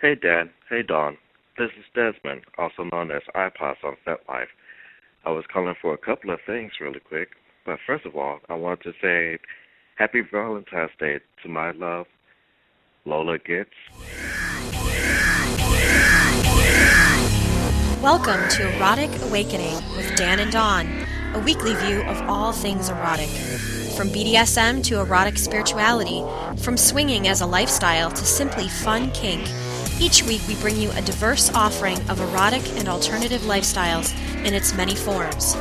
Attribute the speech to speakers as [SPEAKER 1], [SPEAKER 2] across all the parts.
[SPEAKER 1] Hey, Dan. Hey, Dawn. This is Desmond, also known as iPods on FetLife. I was calling for a couple of things really quick. But first of all, I want to say Happy Valentine's Day to my love, Lola Gitz.
[SPEAKER 2] Welcome to Erotic Awakening with Dan and Dawn, a weekly view of all things erotic. From BDSM to erotic spirituality, from swinging as a lifestyle to simply fun kink, each week we bring you a diverse offering of erotic and alternative lifestyles in its many forms.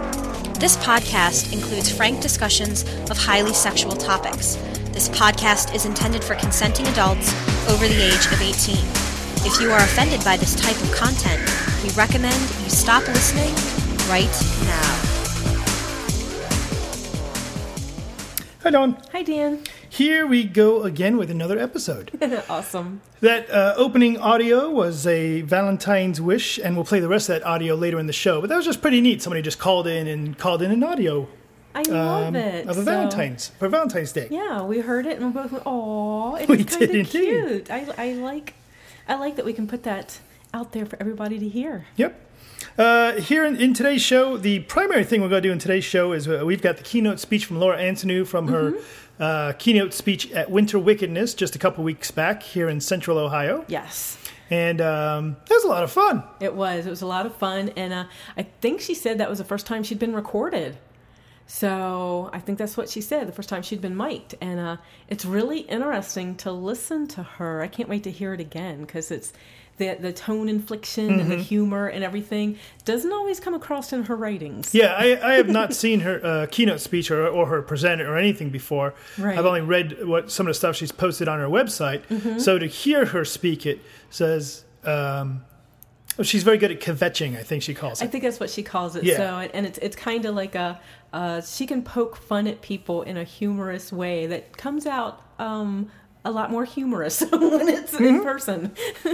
[SPEAKER 2] This podcast includes frank discussions of highly sexual topics. This podcast is intended for consenting adults over the age of 18. If you are offended by this type of content, we recommend you stop listening right now.
[SPEAKER 3] Hi, Dawn.
[SPEAKER 4] Hi, Dan.
[SPEAKER 3] Here we go again with another episode.
[SPEAKER 4] awesome.
[SPEAKER 3] That uh, opening audio was a Valentine's wish, and we'll play the rest of that audio later in the show. But that was just pretty neat. Somebody just called in and called in an audio
[SPEAKER 4] I love
[SPEAKER 3] um,
[SPEAKER 4] it.
[SPEAKER 3] of a
[SPEAKER 4] So,
[SPEAKER 3] Valentine's for Valentine's Day.
[SPEAKER 4] Yeah, we heard it and we both went, "Aw, it's kind of cute." I, I like, I like that we can put that out there for everybody to hear.
[SPEAKER 3] Yep. Uh, here in, in today's show, the primary thing we're going to do in today's show is uh, we've got the keynote speech from Laura Antoniou from her
[SPEAKER 4] Mm-hmm.
[SPEAKER 3] Uh, keynote speech at Winter Wickedness just a couple weeks back here in Central Ohio,
[SPEAKER 4] Yes,
[SPEAKER 3] and um, that was a lot of fun.
[SPEAKER 4] it was. It was a lot of fun, and uh, I think she said that was the first time she'd been recorded. So I think that's what she said the first time she'd been mic'd, and uh, it's really interesting to listen to her. I can't wait to hear it again because it's the the tone inflection and the
[SPEAKER 3] Mm-hmm.
[SPEAKER 4] humor and everything doesn't always come across in her writings.
[SPEAKER 3] Yeah, I, I have not seen her uh, keynote speech or, or her present or anything before.
[SPEAKER 4] Right.
[SPEAKER 3] I've only read what some of the stuff she's posted on her website.
[SPEAKER 4] Mm-hmm.
[SPEAKER 3] So to hear her speak it says um, oh, she's very good at kvetching. I think she calls it.
[SPEAKER 4] I think that's what she calls it.
[SPEAKER 3] Yeah.
[SPEAKER 4] So, and it's it's kind of like a uh, she can poke fun at people in a humorous way that comes out um, a lot more humorous when it's
[SPEAKER 3] Mm-hmm.
[SPEAKER 4] in person.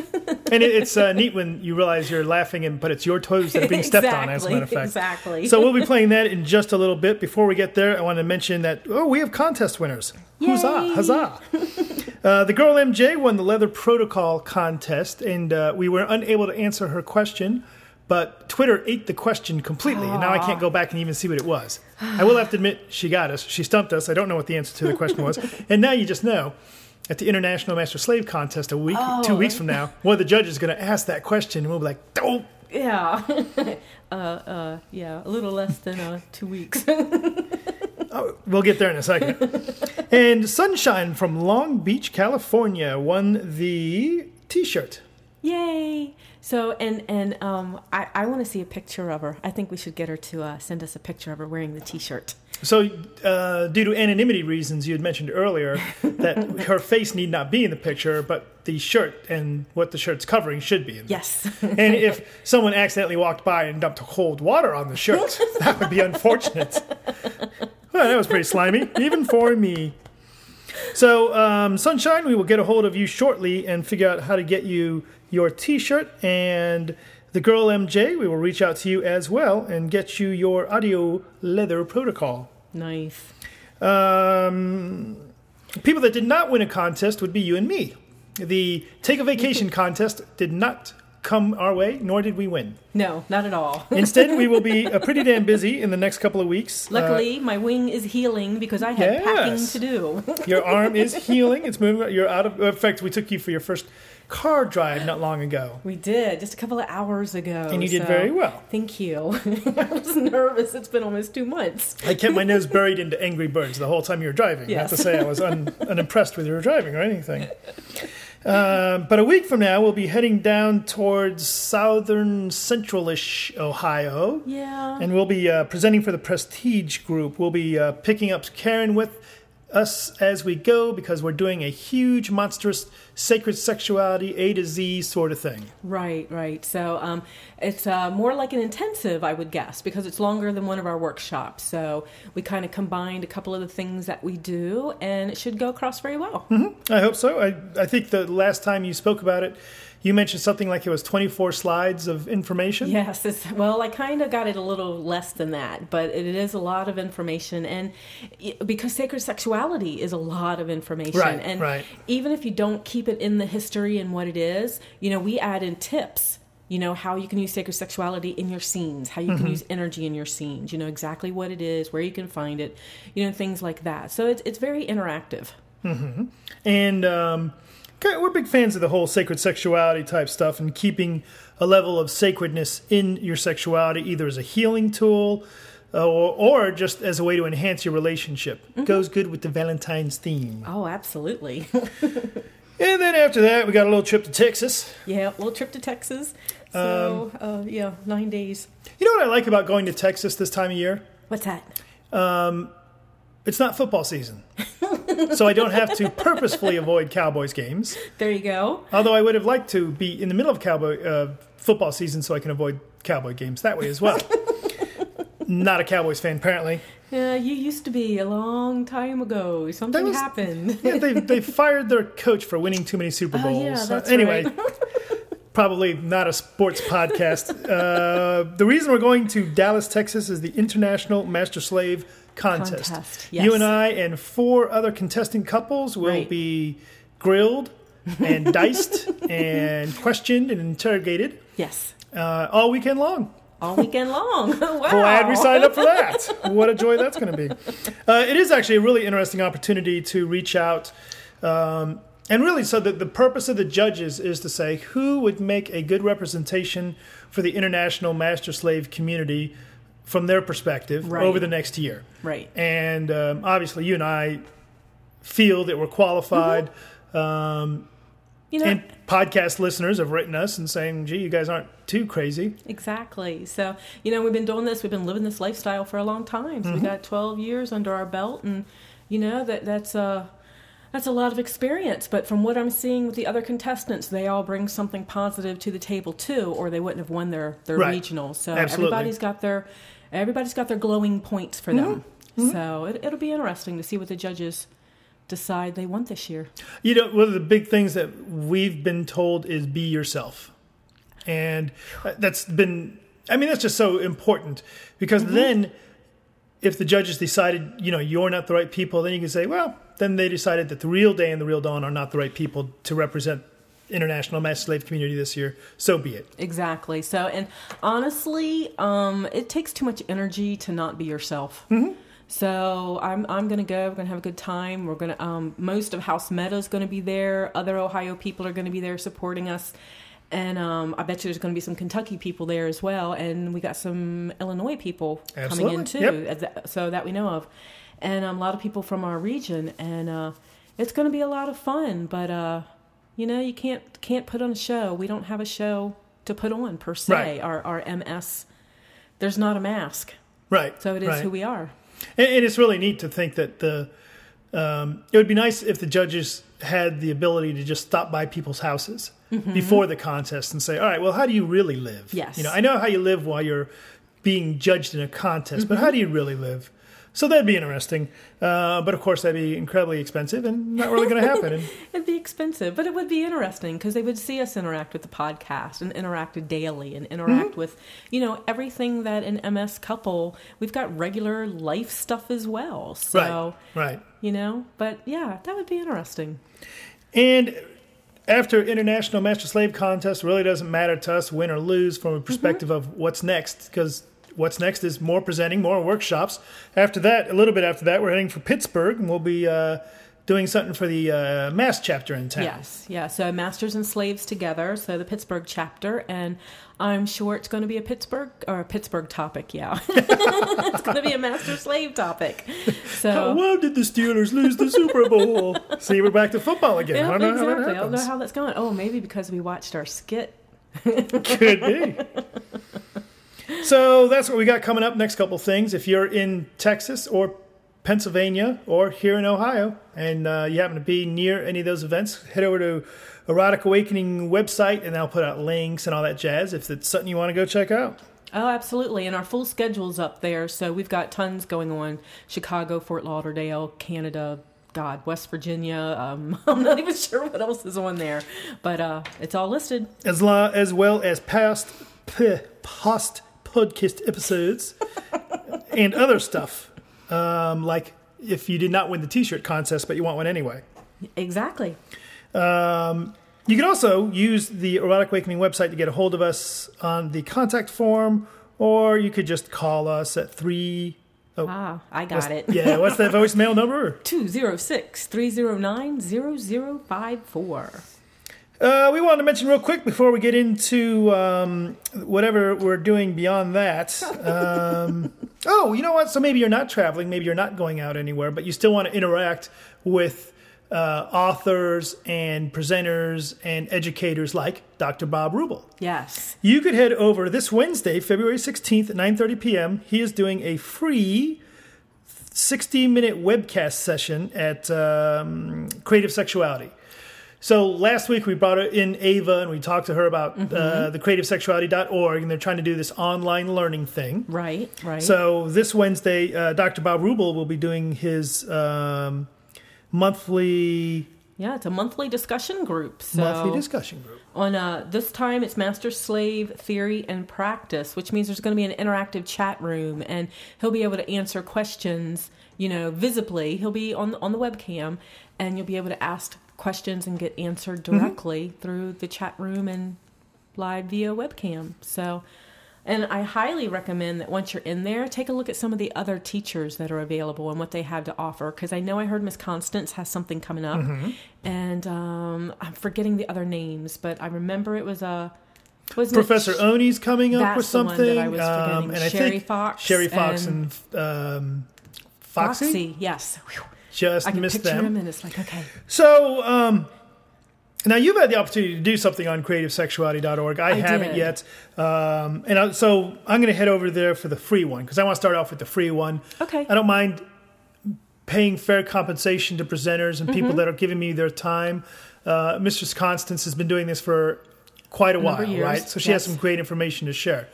[SPEAKER 3] and it, it's uh, neat when you realize you're laughing, and but it's your toes that are being stepped on. As a matter of fact.
[SPEAKER 4] exactly.
[SPEAKER 3] So we'll be playing that in just a little bit. Before we get there, I want to mention that oh, we have contest winners. Huzzah!
[SPEAKER 4] Yay.
[SPEAKER 3] Huzzah! uh, the girl MJ won the Leather Protocol contest, and uh, we were unable to answer her question. But Twitter ate the question completely, and now I can't go back and even see what it was. I will have to admit she got us. She stumped us. I don't know what the answer to the question was, and now you just know. At the International Master Slave Contest a week, two weeks from now, one of the judges is going to ask that question, and we'll be like, "Oh,
[SPEAKER 4] yeah, uh, uh, yeah, a little less than uh, two weeks.
[SPEAKER 3] We'll get there in a second. and Sunshine from Long Beach, California won the t shirt.
[SPEAKER 4] Yay! So and and um, I I want to see a picture of her. I think we should get her to uh, send us a picture of her wearing the T-shirt.
[SPEAKER 3] So, uh, due to anonymity reasons, you had mentioned earlier that her face need not be in the picture, but the shirt and what the shirt's covering should be in.
[SPEAKER 4] Yes.
[SPEAKER 3] And if someone accidentally walked by and dumped cold water on the shirt, that would be unfortunate. Well, that was pretty slimy, even for me. So, um, Sunshine, we will get a hold of you shortly and figure out how to get you your t shirt. And the girl MJ, we will reach out to you as well and get you your audio leather protocol.
[SPEAKER 4] Nice.
[SPEAKER 3] Um, people that did not win a contest would be you and me. The Take a Vacation contest did not come our way, nor did we win.
[SPEAKER 4] No, not at all.
[SPEAKER 3] Instead, we will be uh, pretty damn busy in the next couple of weeks. Uh,
[SPEAKER 4] Luckily, my wing is healing because I had packing
[SPEAKER 3] Yes.
[SPEAKER 4] to do.
[SPEAKER 3] your arm is healing. It's moving. You're out of. In fact, we took you for your first car drive not long ago.
[SPEAKER 4] we did just a couple of hours ago,
[SPEAKER 3] And you did
[SPEAKER 4] so
[SPEAKER 3] very well.
[SPEAKER 4] Thank you. I was nervous. It's been almost two months.
[SPEAKER 3] I kept my nose buried into Angry Birds the whole time you were driving. Not to say I was un, unimpressed with your driving or anything. Um, but a week from now, we'll be heading down towards southern centralish Ohio.
[SPEAKER 4] Yeah.
[SPEAKER 3] And we'll be uh, presenting for the Prestige Group. We'll be uh, picking up Karen with us as we go because we're doing a huge, monstrous sacred sexuality A to Z sort of thing.
[SPEAKER 4] Right, right. So um, it's uh, more like an intensive, I would guess, because it's longer than one of our workshops. So we kind of combined a couple of the things that we do, and it should go across very well.
[SPEAKER 3] I hope so. I, I think the last time you spoke about it, you mentioned something like it was 24 slides of information.
[SPEAKER 4] Yes, it's, well, I kind of got it a little less than that, but it is a lot of information. And because sacred sexuality is a lot of information.
[SPEAKER 3] Right,
[SPEAKER 4] and
[SPEAKER 3] right.
[SPEAKER 4] even if you don't keep it in the history and what it is, you know, we add in tips. You know how you can use sacred sexuality in your scenes, how you
[SPEAKER 3] Mm-hmm.
[SPEAKER 4] can use energy in your scenes. You know exactly what it is, where you can find it, you know things like that. So it's it's very interactive.
[SPEAKER 3] And um, we're big fans of the whole sacred sexuality type stuff and keeping a level of sacredness in your sexuality, either as a healing tool uh, or, or just as a way to enhance your relationship. Goes good with the Valentine's theme.
[SPEAKER 4] Oh, absolutely.
[SPEAKER 3] And then after that, we got a little trip to Texas.
[SPEAKER 4] yeah, a little trip to Texas. So
[SPEAKER 3] Um,
[SPEAKER 4] uh, yeah, nine days.
[SPEAKER 3] You know what I like about going to Texas this time of year?
[SPEAKER 4] What's that?
[SPEAKER 3] It's not football season. so I don't have to purposefully avoid Cowboys games.
[SPEAKER 4] There you go.
[SPEAKER 3] Although I would have liked to be in the middle of Cowboy uh, football season so I can avoid Cowboy games that way as well. Not a Cowboys fan, apparently.
[SPEAKER 4] Yeah, you used to be a long time ago. Something
[SPEAKER 3] was-
[SPEAKER 4] happened.
[SPEAKER 3] Yeah, they they fired their coach for winning too many Super
[SPEAKER 4] Oh,
[SPEAKER 3] Bowls.
[SPEAKER 4] yeah,
[SPEAKER 3] Uh, anyway,
[SPEAKER 4] right.
[SPEAKER 3] probably not a sports podcast. Uh, the reason we're going to Dallas, Texas, is the International Master Slave Contest.
[SPEAKER 4] Contest,
[SPEAKER 3] You and I and four other contesting couples will
[SPEAKER 4] Right.
[SPEAKER 3] be grilled and diced and questioned and interrogated
[SPEAKER 4] yes,
[SPEAKER 3] uh, all weekend long.
[SPEAKER 4] all weekend long. wow.
[SPEAKER 3] Glad we signed up for that. What a joy that's going to be. Uh, it is actually a really interesting opportunity to reach out. Um, and really, so the, the purpose of the judges is to say who would make a good representation for the international master slave community from their perspective
[SPEAKER 4] Right.
[SPEAKER 3] over the next year.
[SPEAKER 4] Right.
[SPEAKER 3] And um, obviously, you and I feel that we're qualified. Um,
[SPEAKER 4] You know,
[SPEAKER 3] and podcast listeners have written us and saying, gee, you guys aren't too crazy.
[SPEAKER 4] Exactly. So, you know, we've been doing this, we've been living this lifestyle for a long time. So we got 12 years under our belt and you know that that's a that's a lot of experience, but from what I'm seeing with the other contestants, they all bring something positive to the table too or they wouldn't have won their their
[SPEAKER 3] Right.
[SPEAKER 4] regional. So
[SPEAKER 3] Absolutely.
[SPEAKER 4] everybody's got their everybody's got their glowing points for them. Mm-hmm. Mm-hmm. So, it, it'll be interesting to see what the judges decide they want this year.
[SPEAKER 3] You know, one of the big things that we've been told is be yourself. And uh, that's been, I mean, that's just so important because mm-hmm. then if the judges decided, you know, you're not the right people, then you can say, well, then they decided that the real day and the real dawn are not the right people to represent international mass slave community this year. So be it.
[SPEAKER 4] Exactly. So, and honestly, um, it takes too much energy to not be yourself. So I'm I'm gonna go. We're gonna have a good time. We're gonna um, most of House Meta is gonna be there. Other Ohio people are gonna be there supporting us, and um, I bet you there's gonna be some Kentucky people there as well. And we got some Illinois people coming in too,
[SPEAKER 3] Absolutely.
[SPEAKER 4] as so that we know of, and um, a lot of people from our region. And uh, it's gonna be a lot of fun. But uh, you know, you can't can't put on a show. We don't have a show to put on per se.
[SPEAKER 3] Right.
[SPEAKER 4] Our our MS, there's not a mask,
[SPEAKER 3] Right.
[SPEAKER 4] so it is
[SPEAKER 3] right.
[SPEAKER 4] who we are.
[SPEAKER 3] And, and it's really neat to think that the um, it would be nice if the judges had the ability to just stop by people's houses before the contest and say, "All right, well, how do you really live?
[SPEAKER 4] Yes.
[SPEAKER 3] you know, I know how you live while you're being judged in a contest, but how do you really live?" So that'd be interesting, uh, but of course that'd be incredibly expensive and not really going to happen.
[SPEAKER 4] It'd be expensive, but it would be interesting because they would see us interact with the podcast and interact daily and interact
[SPEAKER 3] Mm-hmm.
[SPEAKER 4] with, you know, everything that an MS couple. We've got regular life stuff as well. So,
[SPEAKER 3] right, right.
[SPEAKER 4] you know, but yeah, that would be interesting.
[SPEAKER 3] And after International Master Slave Contest, really doesn't matter to us win or lose from a perspective of what's next, because what's next is more presenting, more workshops. After that, a little bit after that, we're heading for Pittsburgh, and we'll be uh, doing something for the uh, MAsT chapter in town.
[SPEAKER 4] Yes, yeah. So Masters and Slaves together. So the Pittsburgh chapter, and I'm sure it's going to be a Pittsburgh or a Pittsburgh topic. Yeah, it's going to be a Master Slave topic.
[SPEAKER 3] How
[SPEAKER 4] So.
[SPEAKER 3] well did the Steelers lose the Super Bowl? See, we're back to football again.
[SPEAKER 4] Yeah,
[SPEAKER 3] I don't know how that
[SPEAKER 4] exactly. I don't know how that's going. Oh, maybe because we watched our skit.
[SPEAKER 3] Could be. so that's what we got coming up. Next couple things. If you're in Texas or Pennsylvania or here in Ohio, and uh, you happen to be near any of those events, head over to Erotic Awakening website, and they'll put out links and all that jazz. If it's something you want to go check out.
[SPEAKER 4] Oh, absolutely. And our full schedule's up there. So we've got tons going on Chicago, Fort Lauderdale, Canada, God, West Virginia. Um, I'm not even sure what else is on there, but uh, it's all listed.
[SPEAKER 3] as, la- as well as past p- past podcast episodes and other stuff. Um, like if you did not win the T-shirt contest, but you want one anyway.
[SPEAKER 4] Exactly.
[SPEAKER 3] Um, you can also use the Erotic Awakening website to get a hold of us on the contact form, or you could just call us at three. Oh,
[SPEAKER 4] Ah, I got it.
[SPEAKER 3] Yeah, what's that voicemail number?
[SPEAKER 4] 206 309 0054.
[SPEAKER 3] Uh, we wanted to mention real quick before we get into um, whatever we're doing beyond that. Um, oh, you know what? So maybe you're not traveling, maybe you're not going out anywhere, but you still want to interact with uh, authors and presenters and educators like Dr. Bob Rubel.
[SPEAKER 4] Yes.
[SPEAKER 3] You could head over this Wednesday, February 16th at 9:30 p.m. He is doing a free 60-minute webcast session at um, Creative Sexuality. So last week we brought in Ava and we talked to her about uh, the creativesexuality.org and they're trying to do this online learning thing.
[SPEAKER 4] Right, right.
[SPEAKER 3] So this Wednesday, uh, Dr. Bob Rubel will be doing his um, monthly
[SPEAKER 4] yeah, it's a monthly discussion group. So
[SPEAKER 3] monthly discussion group.
[SPEAKER 4] on uh, this time it's master slave theory and practice, which means there's going to be an interactive chat room, and he'll be able to answer questions. You know, visibly, he'll be on on the webcam, and you'll be able to ask questions and get answered directly through the chat room and live via webcam. So. And I highly recommend that once you're in there, take a look at some of the other teachers that are available and what they have to offer. Because I know I heard Miss Constance has something coming up, and um, I'm forgetting the other names, but I remember it was a was
[SPEAKER 3] ProfessorOni's coming up with
[SPEAKER 4] the one that
[SPEAKER 3] something.
[SPEAKER 4] I was forgetting.
[SPEAKER 3] and I
[SPEAKER 4] Sherry
[SPEAKER 3] think
[SPEAKER 4] Fox
[SPEAKER 3] Sherry Fox
[SPEAKER 4] and-
[SPEAKER 3] and, um, Foxy,
[SPEAKER 4] Foxy. Yes, Whew.
[SPEAKER 3] Just
[SPEAKER 4] I can
[SPEAKER 3] missed
[SPEAKER 4] picture
[SPEAKER 3] them.
[SPEAKER 4] him, and it's like okay,
[SPEAKER 3] So, um, now you've had the opportunity to do something on creativesexuality.org. I,
[SPEAKER 4] I
[SPEAKER 3] haven't
[SPEAKER 4] did.
[SPEAKER 3] yet. Um, and I, so I'm going to head over there for the free one because I want to start off with the free one.
[SPEAKER 4] Okay.
[SPEAKER 3] I don't mind paying fair compensation to presenters and
[SPEAKER 4] Mm-hmm.
[SPEAKER 3] people that are giving me their time. Uh, Mistress Constance has been doing this for quite a,
[SPEAKER 4] number
[SPEAKER 3] while, right? So she has some great information to share.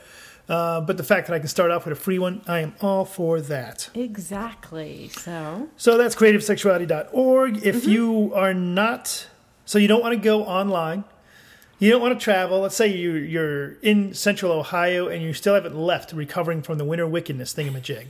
[SPEAKER 3] Uh, but the fact that I can start off with a free one, I am all for that.
[SPEAKER 4] exactly. So
[SPEAKER 3] So that's creativesexuality.org.
[SPEAKER 4] Mm-hmm.
[SPEAKER 3] If you are not, so you don't want to go online, you don't want to travel. Let's say you, you're in central Ohio and you still haven't left recovering from the winter wickedness thingamajig.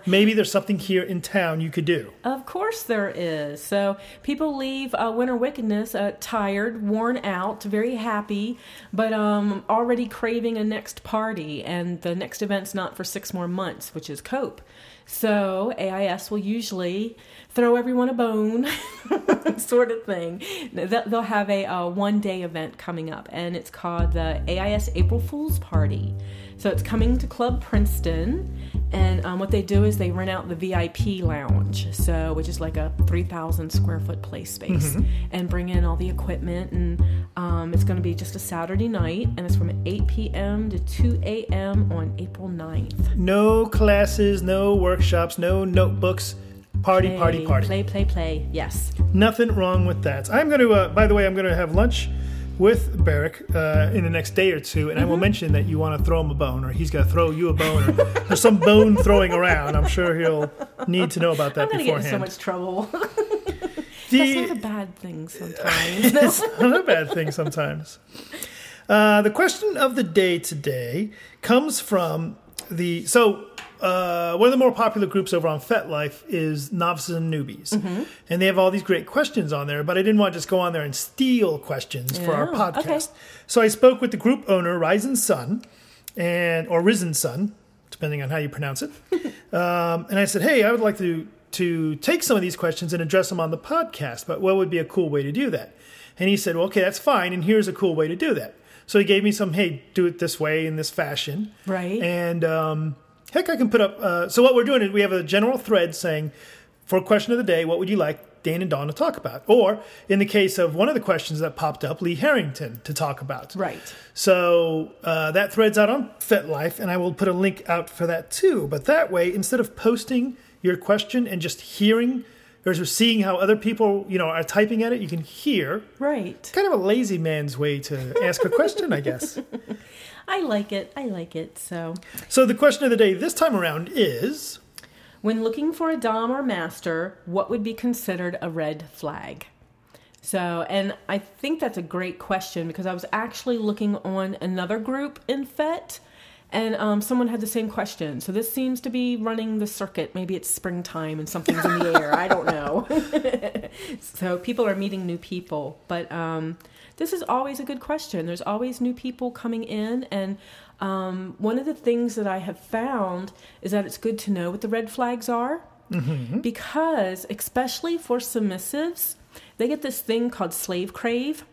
[SPEAKER 3] Maybe there's something here in town you could do.
[SPEAKER 4] Of course there is. So people leave uh, winter wickedness uh, tired, worn out, very happy, but um, already craving a next party. And the next event's not for six more months, which is COPE. So AIS will usually throw everyone a bone, sort of thing. They'll they'll have a, uh one day event coming up, and it's called the AIS April Fool's Party. So it's coming to Club Princeton, and um, what they do is they rent out the VIP lounge, so which is like a three thousand square foot play space, and bring in all the equipment. And um, it's going to be just a Saturday night, and it's from 8 p.m. to 2 a.m. on April 9th.
[SPEAKER 3] No classes, no workshops, no notebooks. Party,
[SPEAKER 4] Play,
[SPEAKER 3] party, party.
[SPEAKER 4] Play, play, play. Yes.
[SPEAKER 3] Nothing wrong with that. I'm going to, uh, by the way, I'm going to have lunch with Barrick uh, in the next day or two, and I
[SPEAKER 4] Mm-hmm.
[SPEAKER 3] will mention that you want to throw him a bone, or he's going to throw you a bone, or there's some bone throwing around. I'm sure he'll need to know about that
[SPEAKER 4] I'm to get in so much trouble.
[SPEAKER 3] The-
[SPEAKER 4] That's not a bad thing sometimes.
[SPEAKER 3] it's not a bad thing sometimes. Uh, the question of the day today comes from the so uh, one of the more popular groups over on FetLife is Novices and Newbies, and they have all these great questions on there. But I didn't want to just go on there and steal questions for our podcast,
[SPEAKER 4] okay.
[SPEAKER 3] so I spoke with the group owner, Risen Sun, and or Risen Sun, depending on how you pronounce it. Um, and I said, "Hey, I would like to to take some of these questions and address them on the podcast, but what would be a cool way to do that?" And he said, "Well, okay, that's fine, and here's a cool way to do that." So he gave me some, "Hey, do it this way in this fashion."
[SPEAKER 4] Right.
[SPEAKER 3] And um, heck, I can put up. Uh, so what we're doing is we have a general thread saying, for question of the day, what would you like Dan and Dawn to talk about? Or in the case of one of the questions that popped up, Lee Harrington to talk about.
[SPEAKER 4] right.
[SPEAKER 3] So uh, that thread's out on FetLife, and I will put a link out for that too. But that way, instead of posting your question and just hearing just seeing how other people, you know, are typing at it, you can hear.
[SPEAKER 4] Right.
[SPEAKER 3] Kind of a lazy man's way to ask a question, I guess.
[SPEAKER 4] I like it. I like it. So,
[SPEAKER 3] So the question of the day this time around is
[SPEAKER 4] when looking for a Dom or Master, what would be considered a red flag? So, and I think that's a great question because I was actually looking on another group in FET and um, someone had the same question. So this seems to be running the circuit. Maybe it's springtime and something's in the air. I don't know. so people are meeting new people, but um, this is always a good question. There's always new people coming in, and um, one of the things that I have found is that it's good to know what the red flags are, because especially for submissives, they get this thing called slave crave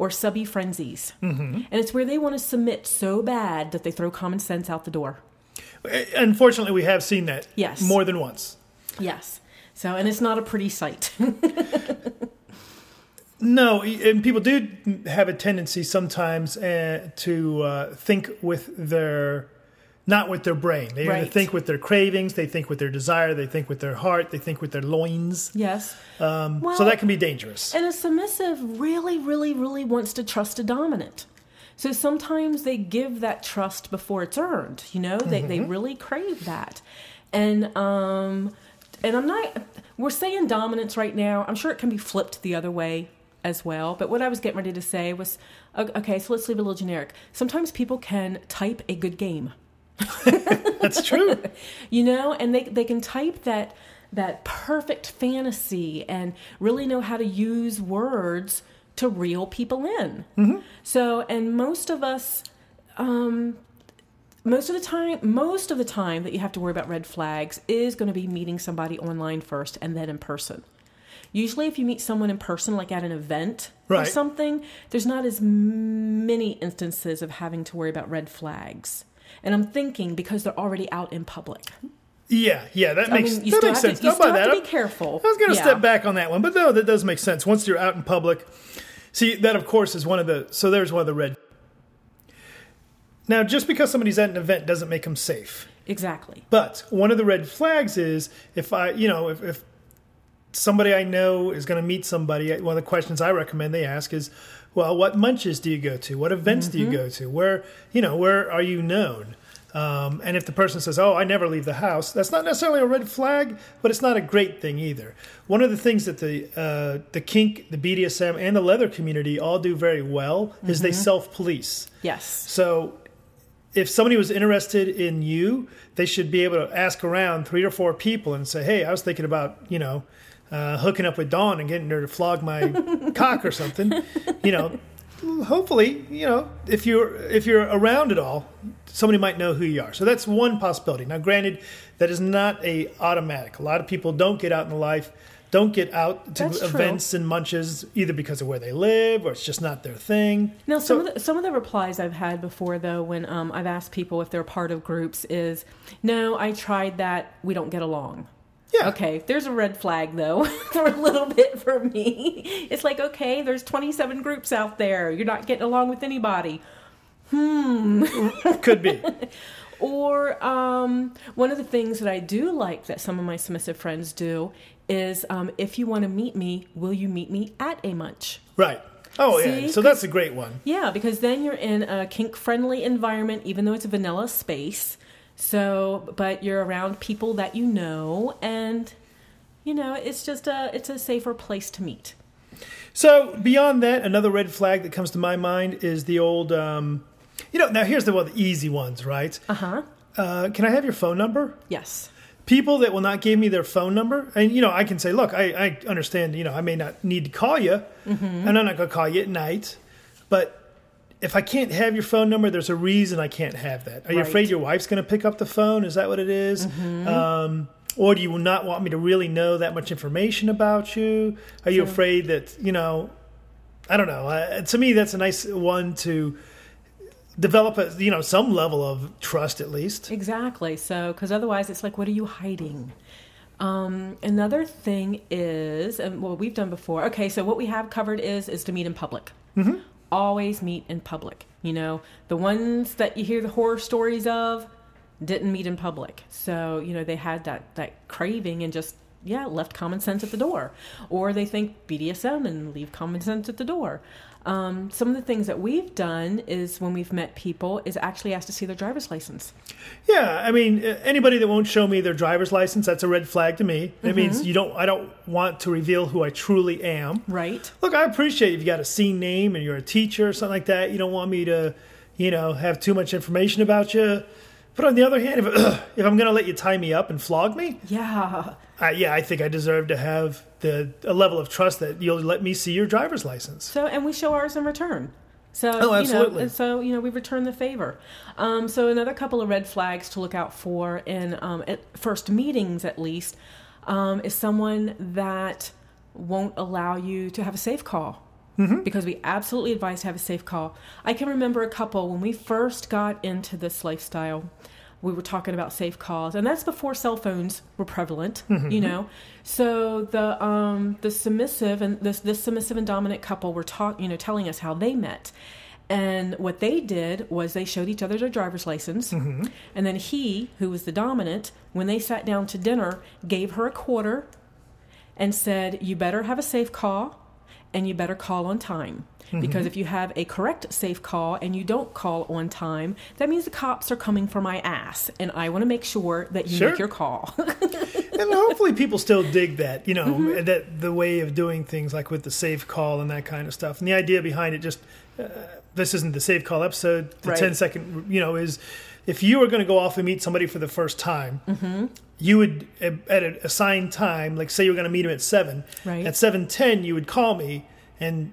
[SPEAKER 4] or subby frenzies. Mm-hmm. And it's where they want to submit so bad that they throw common sense out the door.
[SPEAKER 3] Unfortunately, we have seen that
[SPEAKER 4] Yes.
[SPEAKER 3] more than once.
[SPEAKER 4] Yes. So, and it's not a pretty sight.
[SPEAKER 3] No, and people do have a tendency sometimes uh, to uh, think with their, not with their brain. They
[SPEAKER 4] Right.
[SPEAKER 3] think with their cravings, they think with their desire, they think with their heart, they think with their loins.
[SPEAKER 4] yes.
[SPEAKER 3] Um,
[SPEAKER 4] Well-
[SPEAKER 3] so that can be dangerous.
[SPEAKER 4] And a submissive really, really, really wants to trust a dominant. So sometimes they give that trust before it's earned. You know, they they really crave that, and um, and I'm not. We're saying dominance right now. I'm sure it can be flipped the other way as well. But what I was getting ready to say was, okay, so let's leave it a little generic. Sometimes people can type a good game
[SPEAKER 3] That's true.
[SPEAKER 4] you know and they they can type that that perfect fantasy and really know how to use words to reel people in. So and most of us um most of the time most of the time that you have to worry about red flags is going to be meeting somebody online first and then in person. Usually if you meet someone in person like at an event or something there's not as many instances of having to worry about red flags and i'm thinking because they're already out in public
[SPEAKER 3] Yeah, yeah, that
[SPEAKER 4] I
[SPEAKER 3] makes,
[SPEAKER 4] mean,
[SPEAKER 3] that makes
[SPEAKER 4] have to-
[SPEAKER 3] sense.
[SPEAKER 4] you still have
[SPEAKER 3] that.
[SPEAKER 4] to be careful.
[SPEAKER 3] I was going to
[SPEAKER 4] Yeah.
[SPEAKER 3] step back on that one, but no, that does make sense. Once you're out in public, see that of course is one of the. So there's one of the red. Now, just because somebody's at an event doesn't make them safe.
[SPEAKER 4] exactly
[SPEAKER 3] But one of the red flags is if I, you know, if, if somebody I know is going to meet somebody, one of the questions I recommend they ask is, well, what munches do you go to? What events do you go to? Where, you know, where are you known? Um, and if the person says, "Oh, I never leave the house," that's not necessarily a red flag, but it's not a great thing either. One of the things that the uh, the kink, the BDSM, and the leather community all do very well is they self police.
[SPEAKER 4] yes
[SPEAKER 3] So if somebody was interested in you, they should be able to ask around three or four people and say, "Hey, I was thinking about you know uh, hooking up with Dawn and getting her to flog my cock or something." You know, hopefully, you know if you're if you're around at all, somebody might know who you are. So that's one possibility. Now, granted, that is not a automatic. A lot of people don't get out in life. Don't get out to
[SPEAKER 4] That's true.
[SPEAKER 3] events and munches either because of where they live or it's just not their thing.
[SPEAKER 4] Now,
[SPEAKER 3] So-
[SPEAKER 4] some of the, some of the replies I've had before, though, when um, I've asked people if they're part of groups, is no, I tried that. We don't get along.
[SPEAKER 3] Yeah.
[SPEAKER 4] Okay, there's a red flag though for a little bit for me. It's like okay, there's 27 groups out there. You're not getting along with anybody. Hmm.
[SPEAKER 3] Could be.
[SPEAKER 4] Or um, one of the things that I do like that some of my submissive friends do is um, if you want to meet me, will you meet me at a munch?
[SPEAKER 3] Right. Oh, yeah. So that's a great one.
[SPEAKER 4] Yeah, because then you're in a kink friendly environment, even though it's a vanilla space. So, but you're around people that you know, and you know it's just a it's a safer place to meet.
[SPEAKER 3] So beyond that, another red flag that comes to my mind is the old, um, you know, now here's the, well, the easy ones, right?
[SPEAKER 4] Uh-huh.
[SPEAKER 3] Uh, can I have your phone number?
[SPEAKER 4] Yes.
[SPEAKER 3] People that will not give me their phone number, and you know, I can say, look, I, I understand, you know, I may not need to call you, and I'm not going to call you at night, but if I can't have your phone number, there's a reason I can't have that. Are you afraid your wife's going to pick up the phone? Is that what it is? Um, or do you not want me to really know that much information about you? Are you
[SPEAKER 4] So-
[SPEAKER 3] afraid that you know? I don't know. Uh, to me, that's a nice one to develop a you know some level of trust at least.
[SPEAKER 4] Exactly. So, because otherwise, it's like, what are you hiding? Um, another thing is, and what we've done before. Okay, so what we have covered is is to meet in public. Mm-hmm. Always meet in public. You know, the ones that you hear the horror stories of didn't meet in public. So you know they had that that craving and just yeah left common sense at the door, or they think BDSM and leave common sense at the door. Um, some of the things that we've done is when we've met people is actually asked to see their driver's license.
[SPEAKER 3] Yeah, I mean, uh, anybody that won't show me their driver's license, that's a red flag to me. It
[SPEAKER 4] Mm-hmm.
[SPEAKER 3] means you don't. I don't want to reveal who I truly am.
[SPEAKER 4] Right.
[SPEAKER 3] Look, I appreciate if you got a scene name and you're a teacher or something like that. You don't want me to, you know, have too much information about you. But on the other hand, if, if I'm going to let you tie me up and flog me,
[SPEAKER 4] Yeah.
[SPEAKER 3] I, yeah, I think I deserve to have the a level of trust that you'll let me see your driver's license.
[SPEAKER 4] So, and we show ours in return. So,
[SPEAKER 3] Oh,
[SPEAKER 4] You
[SPEAKER 3] absolutely.
[SPEAKER 4] know, and so, you know, we return the favor. Um, so, another couple of red flags to look out for in um, at first meetings, at least, um, is someone that won't allow you to have a safe call.
[SPEAKER 3] Mm-hmm.
[SPEAKER 4] Because we absolutely advise to have a safe call. I can remember a couple when we first got into this lifestyle. We were talking about safe calls, and that's before cell phones were prevalent.
[SPEAKER 3] Mm-hmm.
[SPEAKER 4] You know, so the um, the submissive and this this submissive and dominant couple were talk, you know, telling us how they met, and what they did was they showed each other their driver's license,
[SPEAKER 3] Mm-hmm.
[SPEAKER 4] and then he, who was the dominant, when they sat down to dinner, gave her a quarter, and said, "You better have a safe call." And you better call on time.
[SPEAKER 3] Mm-hmm.
[SPEAKER 4] Because if you have a correct safe call and you don't call on time, that means the cops are coming for my ass. And I want to make sure that you
[SPEAKER 3] Sure.
[SPEAKER 4] make your call.
[SPEAKER 3] and hopefully people still dig that, you know, that the way of doing things like with the safe call and that kind of stuff. And the idea behind it just uh, this isn't the safe call episode. The
[SPEAKER 4] Right.
[SPEAKER 3] 10 second, you know, is if you were going to go off and meet somebody for the first time, mm-hmm. you would at an assigned time, like say you were going to meet him at 7,
[SPEAKER 4] Right.
[SPEAKER 3] at 7:10 you would call me and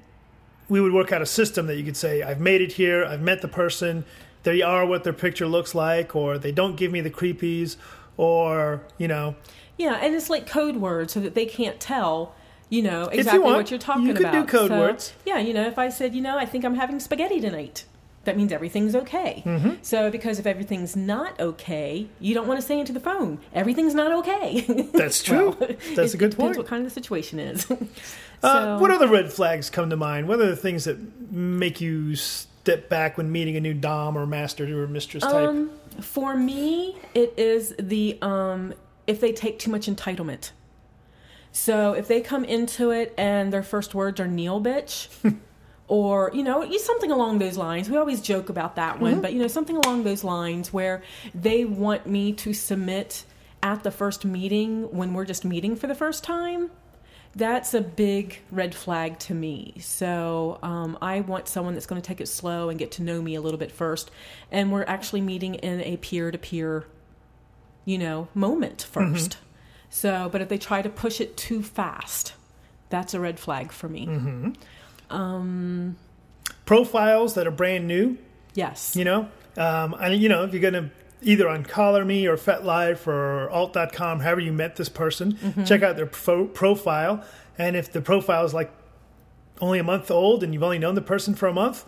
[SPEAKER 3] we would work out a system that you could say I've made it here, I've met the person, they are what their picture looks like or they don't give me the creepies or, you know,
[SPEAKER 4] yeah, and it's like code words so that they can't tell, you know,
[SPEAKER 3] you
[SPEAKER 4] exactly
[SPEAKER 3] want,
[SPEAKER 4] what you're talking
[SPEAKER 3] you could do
[SPEAKER 4] about.
[SPEAKER 3] code
[SPEAKER 4] So,
[SPEAKER 3] words.
[SPEAKER 4] Yeah, you know, if I said, you know, I think I'm having spaghetti tonight. That means everything's okay.
[SPEAKER 3] Mm-hmm.
[SPEAKER 4] So, because if everything's not okay, you don't want to say into the phone, everything's not okay.
[SPEAKER 3] That's true.
[SPEAKER 4] Well,
[SPEAKER 3] That's a
[SPEAKER 4] it
[SPEAKER 3] good
[SPEAKER 4] Depends
[SPEAKER 3] point.
[SPEAKER 4] what kind of the situation is.
[SPEAKER 3] Uh, what other red flags come to mind? What are the things that make you step back when meeting a new dom or master or mistress type?
[SPEAKER 4] Um, for me, it is the um, if they take too much entitlement. So if they come into it and their first words are "kneel, bitch," or you know, something along those lines. We always joke about that one, mm-hmm. but you know, something along those lines where they want me to submit at the first meeting when we're just meeting for the first time. That's a big red flag to me. So um, I want someone that's going to take it slow and get to know me a little bit first. And we're actually meeting in a peer to peer, you know, moment mm-hmm. 1st So, but if they try to push it too fast, that's a red flag for me. Mm-hmm.
[SPEAKER 3] Profiles that are brand new,
[SPEAKER 4] Yes.
[SPEAKER 3] you know? Um, and, you know, if you're going to either on Collar Me or FetLife or alt.com, however you met this person,
[SPEAKER 4] Mm-hmm.
[SPEAKER 3] check out their pro- profile. And if the profile is like only a month old and you've only known the person for a month,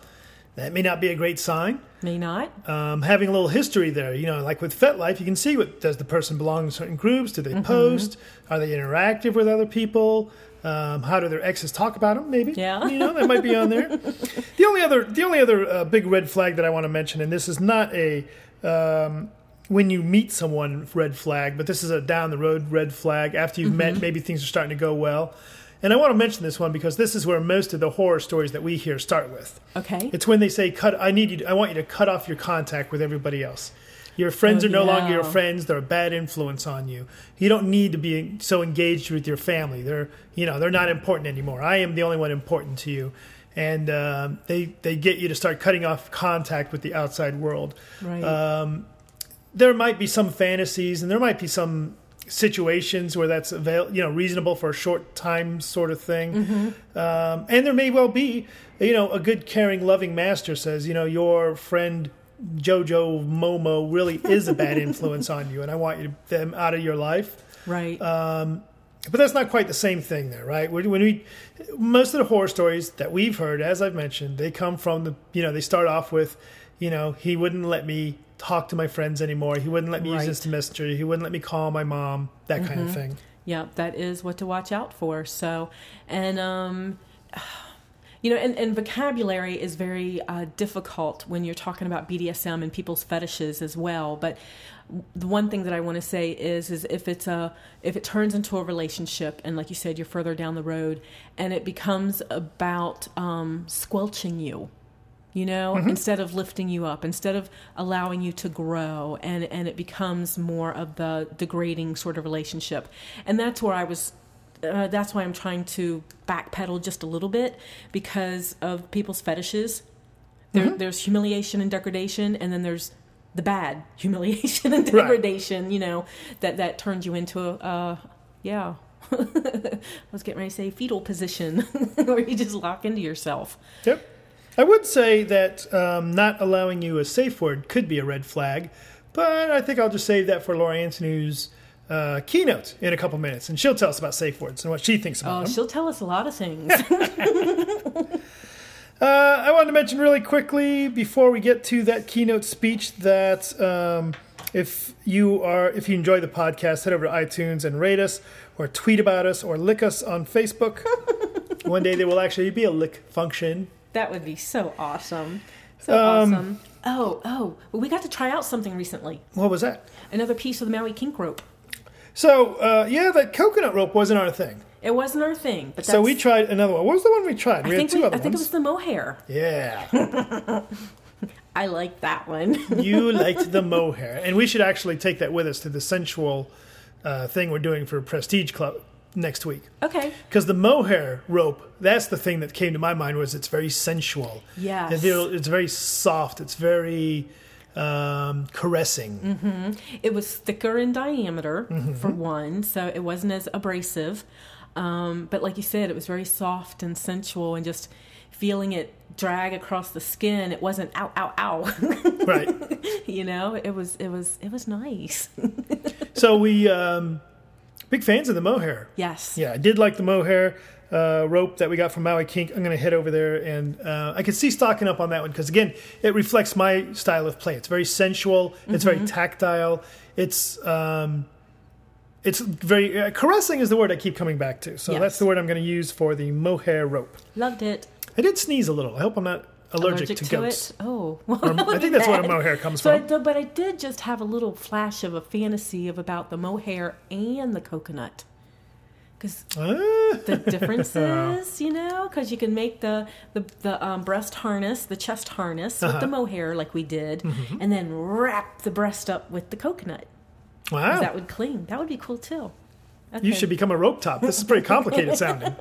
[SPEAKER 3] that may not be a great sign.
[SPEAKER 4] May not.
[SPEAKER 3] um, having a little history there. You know, like with FetLife, you can see what does the person belong to certain groups? Do they
[SPEAKER 4] Mm-hmm.
[SPEAKER 3] post? Are they interactive with other people? Um, how do their exes talk about them? Maybe,
[SPEAKER 4] Yeah.
[SPEAKER 3] you know, that might be on there. the only other, the only other uh, big red flag that I want to mention, and this is not a um, when you meet someone red flag, but this is a down the road red flag after you've met. Maybe things are starting to go well. And I want to mention this one because this is where most of the horror stories that we hear start with.
[SPEAKER 4] Okay.
[SPEAKER 3] It's when they say cut. I need you. To, I want you to cut off your contact with everybody else. Your friends
[SPEAKER 4] Oh,
[SPEAKER 3] are no longer your friends. They're a bad influence on you. You don't need to be so engaged with your family. They're you know they're not important anymore. I am the only one important to you, and um they they get you to start cutting off contact with the outside world.
[SPEAKER 4] right.
[SPEAKER 3] Um, there might be some fantasies, and there might be some situations where that's avail- you know reasonable for a short time sort of thing. Um, and there may well be, you know, a good, caring, loving master says, you know, your friend Jojo Momo really is a bad influence on you, and I want you to, them out of your life.
[SPEAKER 4] right.
[SPEAKER 3] Um, but that's not quite the same thing, there, right? When when we, most of the horror stories that we've heard, as I've mentioned, they come from the, you know, they start off with, you know, he wouldn't let me talk to my friends anymore. He wouldn't let me
[SPEAKER 4] Right.
[SPEAKER 3] use this messenger. He wouldn't let me call my mom. That kind of thing.
[SPEAKER 4] yeah that is what to watch out for so and um you know and, and vocabulary is very uh, difficult when you're talking about bdsm and people's fetishes as well but the one thing that i want to say is is if it's a if it turns into a relationship and like you said you're further down the road and it becomes about um, squelching you you know instead of lifting you up instead of allowing you to grow and and it becomes more of the degrading sort of relationship. And that's where i was uh, that's why i'm trying to backpedal just a little bit because of people's fetishes There, There's humiliation and degradation, and then there's the bad humiliation and degradation. You know that that turns you into a uh, yeah. I was getting ready to say fetal position, where you just lock into yourself.
[SPEAKER 3] Yep. I would say that um, not allowing you a safe word could be a red flag, but I think I'll just save that for Laura Antoniou's uh, keynote in a couple minutes, and she'll tell us about safe words and what she thinks about
[SPEAKER 4] Oh,
[SPEAKER 3] them.
[SPEAKER 4] she'll tell us a lot of things.
[SPEAKER 3] Uh, I wanted to mention really quickly before we get to that keynote speech that um, if you are if you enjoy the podcast, head over to iTunes and rate us, or tweet about us, or lick us on Facebook. One day there will actually be a lick function.
[SPEAKER 4] that would be so awesome. So
[SPEAKER 3] Um,
[SPEAKER 4] awesome. Oh, oh, well, we got to try out something recently.
[SPEAKER 3] What was that?
[SPEAKER 4] Another piece of the Maui kink rope.
[SPEAKER 3] So uh, yeah, that coconut rope wasn't our thing.
[SPEAKER 4] It wasn't our thing, but
[SPEAKER 3] So we tried another one. What was the one we tried?
[SPEAKER 4] I
[SPEAKER 3] We
[SPEAKER 4] think
[SPEAKER 3] had two
[SPEAKER 4] we,
[SPEAKER 3] other
[SPEAKER 4] I think it was the mohair.
[SPEAKER 3] Yeah,
[SPEAKER 4] I like that one.
[SPEAKER 3] you liked the mohair, and we should actually take that with us to the sensual uh, thing we're doing for Prestige Club next week.
[SPEAKER 4] okay.
[SPEAKER 3] Because the mohair rope, that's the thing that came to my mind was it's very sensual.
[SPEAKER 4] Yes.
[SPEAKER 3] It's very soft. It's very um, caressing.
[SPEAKER 4] It was thicker in diameter
[SPEAKER 3] Mm-hmm.
[SPEAKER 4] for one, so it wasn't as abrasive. Um, but like you said, it was very soft and sensual, and just feeling it drag across the skin. It wasn't ow, ow, ow.
[SPEAKER 3] Right.
[SPEAKER 4] you know, it was, it was, it was nice.
[SPEAKER 3] So we um, big fans of the mohair.
[SPEAKER 4] yes.
[SPEAKER 3] Yeah, I did like the mohair uh, rope that we got from Maui Kink. I'm going to head over there, and uh, I can see stocking up on that one because again, it reflects my style of play. It's very sensual. It's very tactile. It's um, it's very uh, caressing is the word I keep coming back to. So
[SPEAKER 4] Yes.
[SPEAKER 3] that's the word I'm going to use for the mohair rope.
[SPEAKER 4] Loved it.
[SPEAKER 3] I did sneeze a little. I hope I'm not allergic, to, goats.
[SPEAKER 4] it. Oh,
[SPEAKER 3] Or- I think that's where a mohair comes
[SPEAKER 4] So,
[SPEAKER 3] from.
[SPEAKER 4] th- but I did just have a little flash of a fantasy of about the mohair and the coconut, because the differences, you know, because you can make the the, the um, breast harness, the chest harness with the mohair like we did, and then wrap the breast up with the coconut.
[SPEAKER 3] wow.
[SPEAKER 4] That would cling. That would be cool too.
[SPEAKER 3] Oh. You should become a rope top. This is pretty complicated sounding.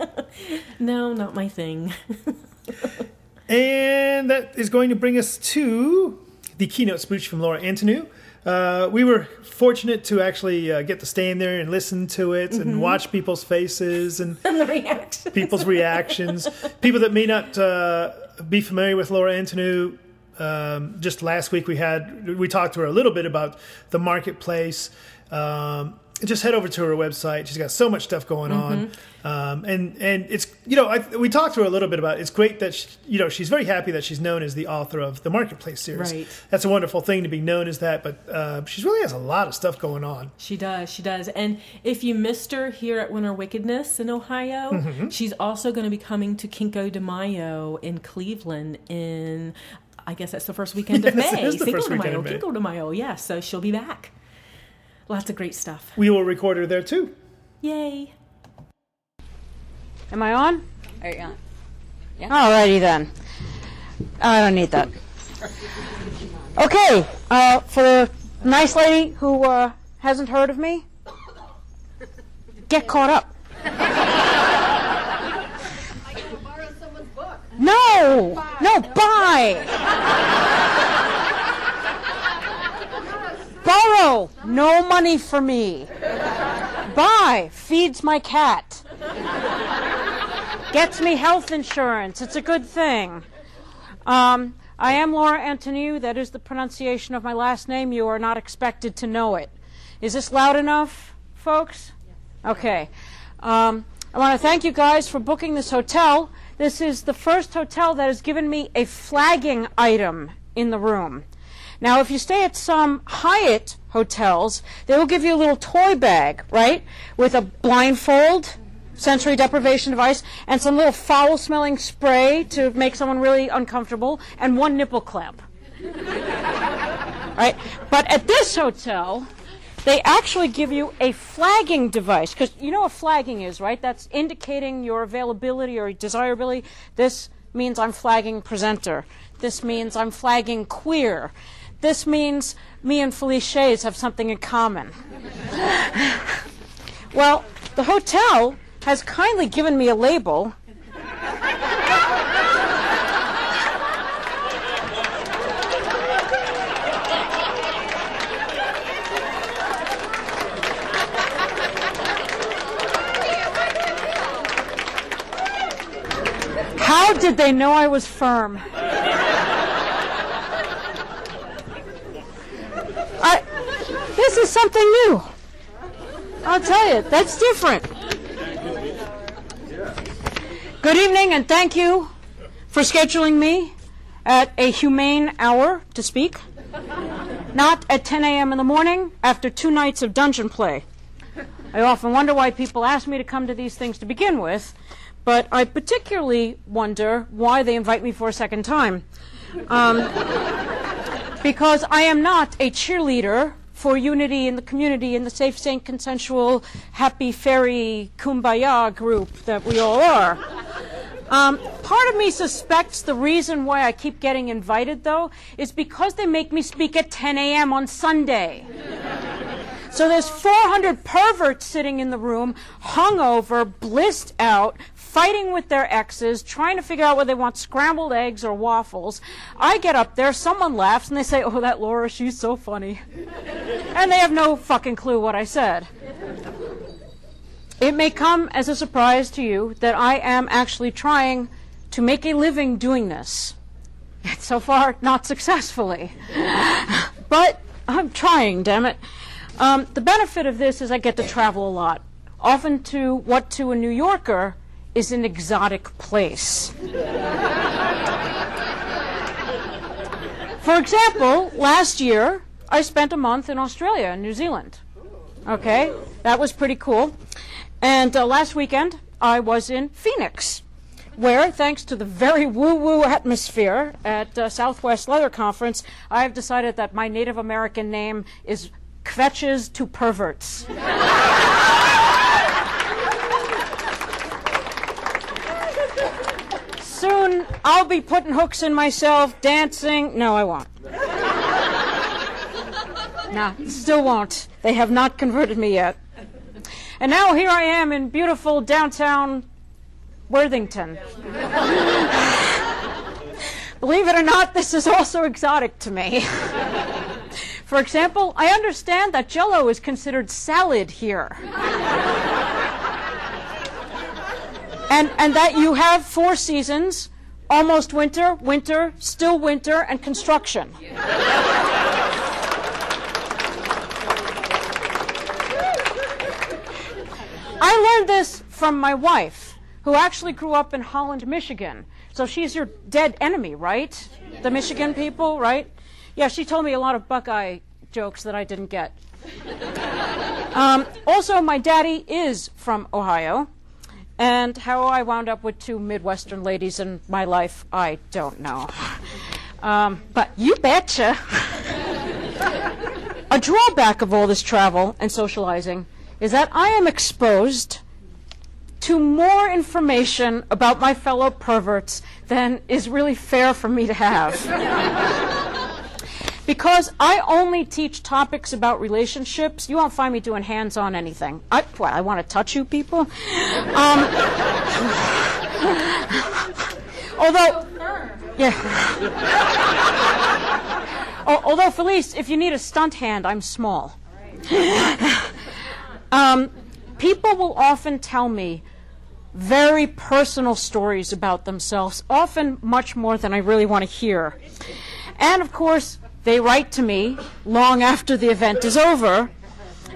[SPEAKER 4] No, not my thing.
[SPEAKER 3] And that is going to bring us to the keynote speech from Laura Antoniou. Uh, we were fortunate to actually uh, get to stand there and listen to it and watch people's faces and
[SPEAKER 4] and the reaction.
[SPEAKER 3] people's reactions. People that may not uh, be familiar with Laura Antoniou, um, just last week we had we talked to her a little bit about the marketplace. Um, just head over to her website. She's got so much stuff going on, um, and and it's you know I, we talked to her a little bit about. It. It's great that she, you know she's very happy that she's known as the author of the marketplace series.
[SPEAKER 4] Right.
[SPEAKER 3] That's a wonderful thing to be known as that. But uh, she really has a lot of stuff going on.
[SPEAKER 4] She does, she does. And if you missed her here at Winter Wickedness in Ohio,
[SPEAKER 3] Mm-hmm.
[SPEAKER 4] she's also going to be coming to Kinko de Mayo in Cleveland in, I guess that's the first weekend of
[SPEAKER 3] Yes,
[SPEAKER 4] May. Cinco
[SPEAKER 3] first
[SPEAKER 4] de
[SPEAKER 3] weekend
[SPEAKER 4] Mayo,
[SPEAKER 3] of May.
[SPEAKER 4] Cinco de Mayo, yes. So she'll be back. Lots of great stuff.
[SPEAKER 3] We will record her there too.
[SPEAKER 4] Yay.
[SPEAKER 5] Am I on? Are you on? Yeah. Alrighty then. I don't need that. Okay, uh, for the nice lady who uh, hasn't heard of me, get caught up. No, no, buy. Borrow, no money for me. Buy, feeds my cat. Gets me health insurance. It's a good thing. Um, I am Laura Antoniou. That is the pronunciation of my last name. You are not expected to know it. Is this loud enough, folks? Okay. Um, I want to thank you guys for booking this hotel. This is the first hotel that has given me a flagging item in the room. Now, if you stay at some Hyatt hotels, they will give you a little toy bag, right, with a blindfold, sensory deprivation device, and some little foul-smelling spray to make someone really uncomfortable, and one nipple clamp. right? But at this hotel, they actually give you a flagging device because you know what flagging is, right? That's indicating your availability or desirability. This means I'm flagging presenter. This means I'm flagging queer. This means me and Felice's have something in common. well, the hotel has kindly given me a label. How did they know I was firm? This is something new. I'll tell you, that's different. Good evening, and thank you for scheduling me at a humane hour to speak. Not at 10 a.m. in the morning after two nights of dungeon play. I often wonder why people ask me to come to these things to begin with, but I particularly wonder why they invite me for a second time. Um, because I am not a cheerleader for unity in the community in the safe, sane, consensual, happy, fairy, kumbaya group that we all are. Um, part of me suspects the reason why I keep getting invited, though, is because they make me speak at 10 a.m. on Sunday. So there's 400 perverts sitting in the room, hungover, blissed out, fighting with their exes, trying to figure out whether they want scrambled eggs or waffles. I get up there, someone laughs, and they say, Oh, that Laura, she's so funny. and they have no fucking clue what I said. It may come as a surprise to you that I am actually trying to make a living doing this. So far, not successfully. but I'm trying, damn it. Um, the benefit of this is I get to travel a lot, often to what to a New Yorker is an exotic place. For example, last year I spent a month in Australia and New Zealand. Okay, that was pretty cool. And uh, last weekend I was in Phoenix, where, thanks to the very woo woo atmosphere at uh, Southwest Leather Conference, I have decided that my Native American name is Kvetches to Perverts. Soon I'll be putting hooks in myself, dancing. No, I won't. no, still won't. They have not converted me yet. And now here I am in beautiful downtown Worthington. Believe it or not, this is also exotic to me. For example, I understand that jello is considered salad here. And, and that you have four seasons almost winter, winter, still winter, and construction. I learned this from my wife, who actually grew up in Holland, Michigan. So she's your dead enemy, right? The Michigan people, right? Yeah, she told me a lot of Buckeye jokes that I didn't get. Um, also, my daddy is from Ohio. And how I wound up with two Midwestern ladies in my life, I don't know. Um, but you betcha. A drawback of all this travel and socializing is that I am exposed to more information about my fellow perverts than is really fair for me to have. Because I only teach topics about relationships, you won't find me doing hands on anything. I, what, I want to touch you people? Um, although, yeah. although, Felice, if you need a stunt hand, I'm small. Um, people will often tell me very personal stories about themselves, often much more than I really want to hear. And of course, they write to me long after the event is over.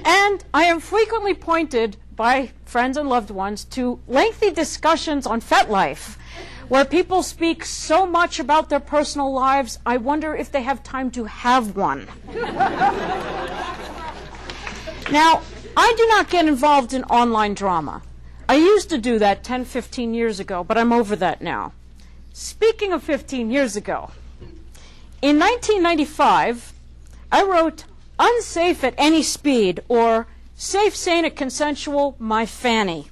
[SPEAKER 5] And I am frequently pointed by friends and loved ones to lengthy discussions on FetLife, where people speak so much about their personal lives, I wonder if they have time to have one. now, I do not get involved in online drama. I used to do that 10, 15 years ago, but I'm over that now. Speaking of 15 years ago, in 1995, I wrote Unsafe at Any Speed or Safe, Sane, and Consensual, My Fanny.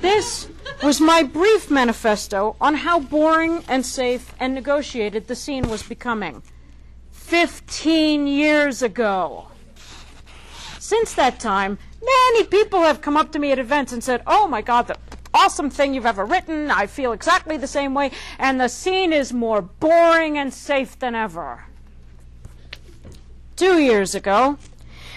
[SPEAKER 5] This was my brief manifesto on how boring and safe and negotiated the scene was becoming. 15 years ago. Since that time, many people have come up to me at events and said, Oh my God, the awesome thing you've ever written. I feel exactly the same way, and the scene is more boring and safe than ever. Two years ago,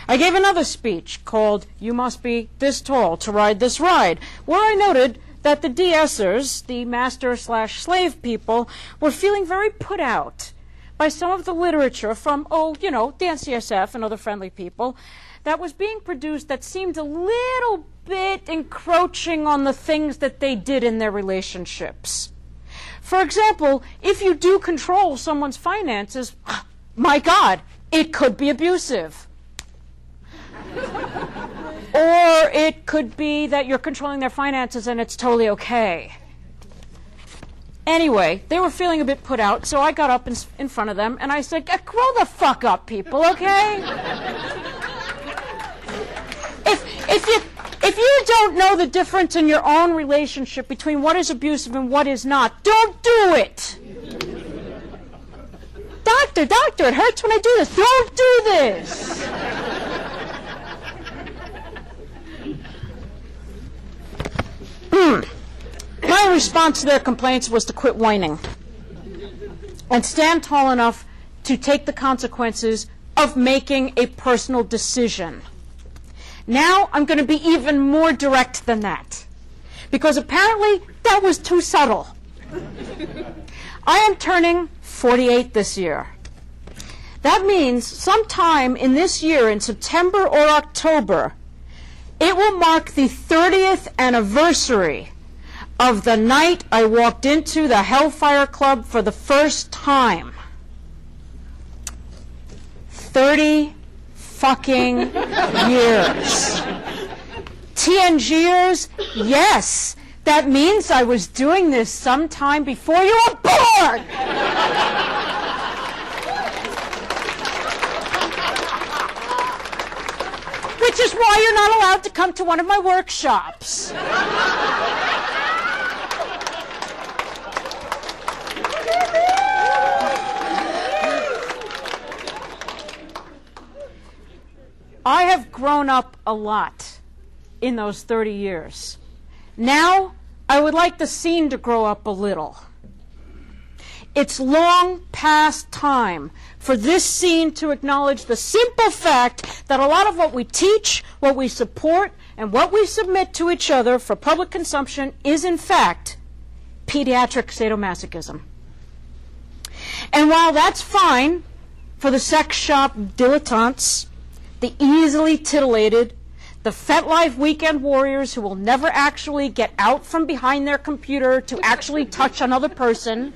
[SPEAKER 5] I gave another speech called You Must Be This Tall to Ride This Ride, where I noted that the DSers, the master slash slave people, were feeling very put out by some of the literature from, oh, you know, the NCSF and other friendly people that was being produced that seemed a little bit encroaching on the things that they did in their relationships. For example, if you do control someone's finances, my God, it could be abusive. or it could be that you're controlling their finances and it's totally okay. Anyway, they were feeling a bit put out, so I got up in, in front of them and I said, Grow the fuck up, people, okay? if, you, if you don't know the difference in your own relationship between what is abusive and what is not, don't do it! Doctor, doctor, it hurts when I do this. Don't do this! Hmm. My response to their complaints was to quit whining and stand tall enough to take the consequences of making a personal decision. Now I'm going to be even more direct than that. Because apparently that was too subtle. I am turning 48 this year. That means sometime in this year, in September or October, it will mark the 30th anniversary of the night I walked into the Hellfire Club for the first time. 30 fucking years. TNGers, yes, that means I was doing this sometime before you were born! Which is why you're not allowed to come to one of my workshops. I have grown up a lot in those 30 years. Now, I would like the scene to grow up a little. It's long past time for this scene to acknowledge the simple fact that a lot of what we teach, what we support, and what we submit to each other for public consumption is, in fact, pediatric sadomasochism. And while that's fine for the sex shop dilettantes, the easily titillated, the FetLife weekend warriors who will never actually get out from behind their computer to actually touch another person,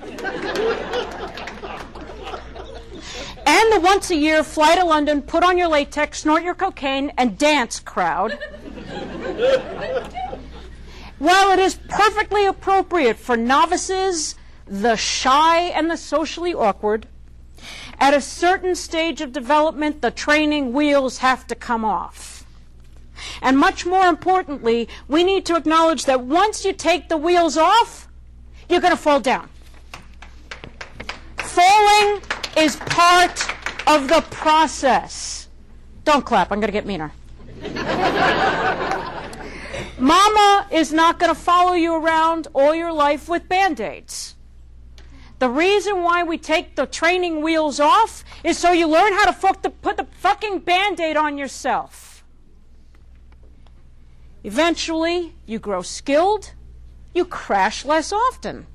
[SPEAKER 5] and the once a year fly to London, put on your latex, snort your cocaine, and dance crowd. While it is perfectly appropriate for novices, the shy, and the socially awkward, at a certain stage of development, the training wheels have to come off. And much more importantly, we need to acknowledge that once you take the wheels off, you're going to fall down. Falling is part of the process. Don't clap, I'm going to get meaner. Mama is not going to follow you around all your life with band aids. The reason why we take the training wheels off is so you learn how to put the fucking band aid on yourself. Eventually, you grow skilled, you crash less often.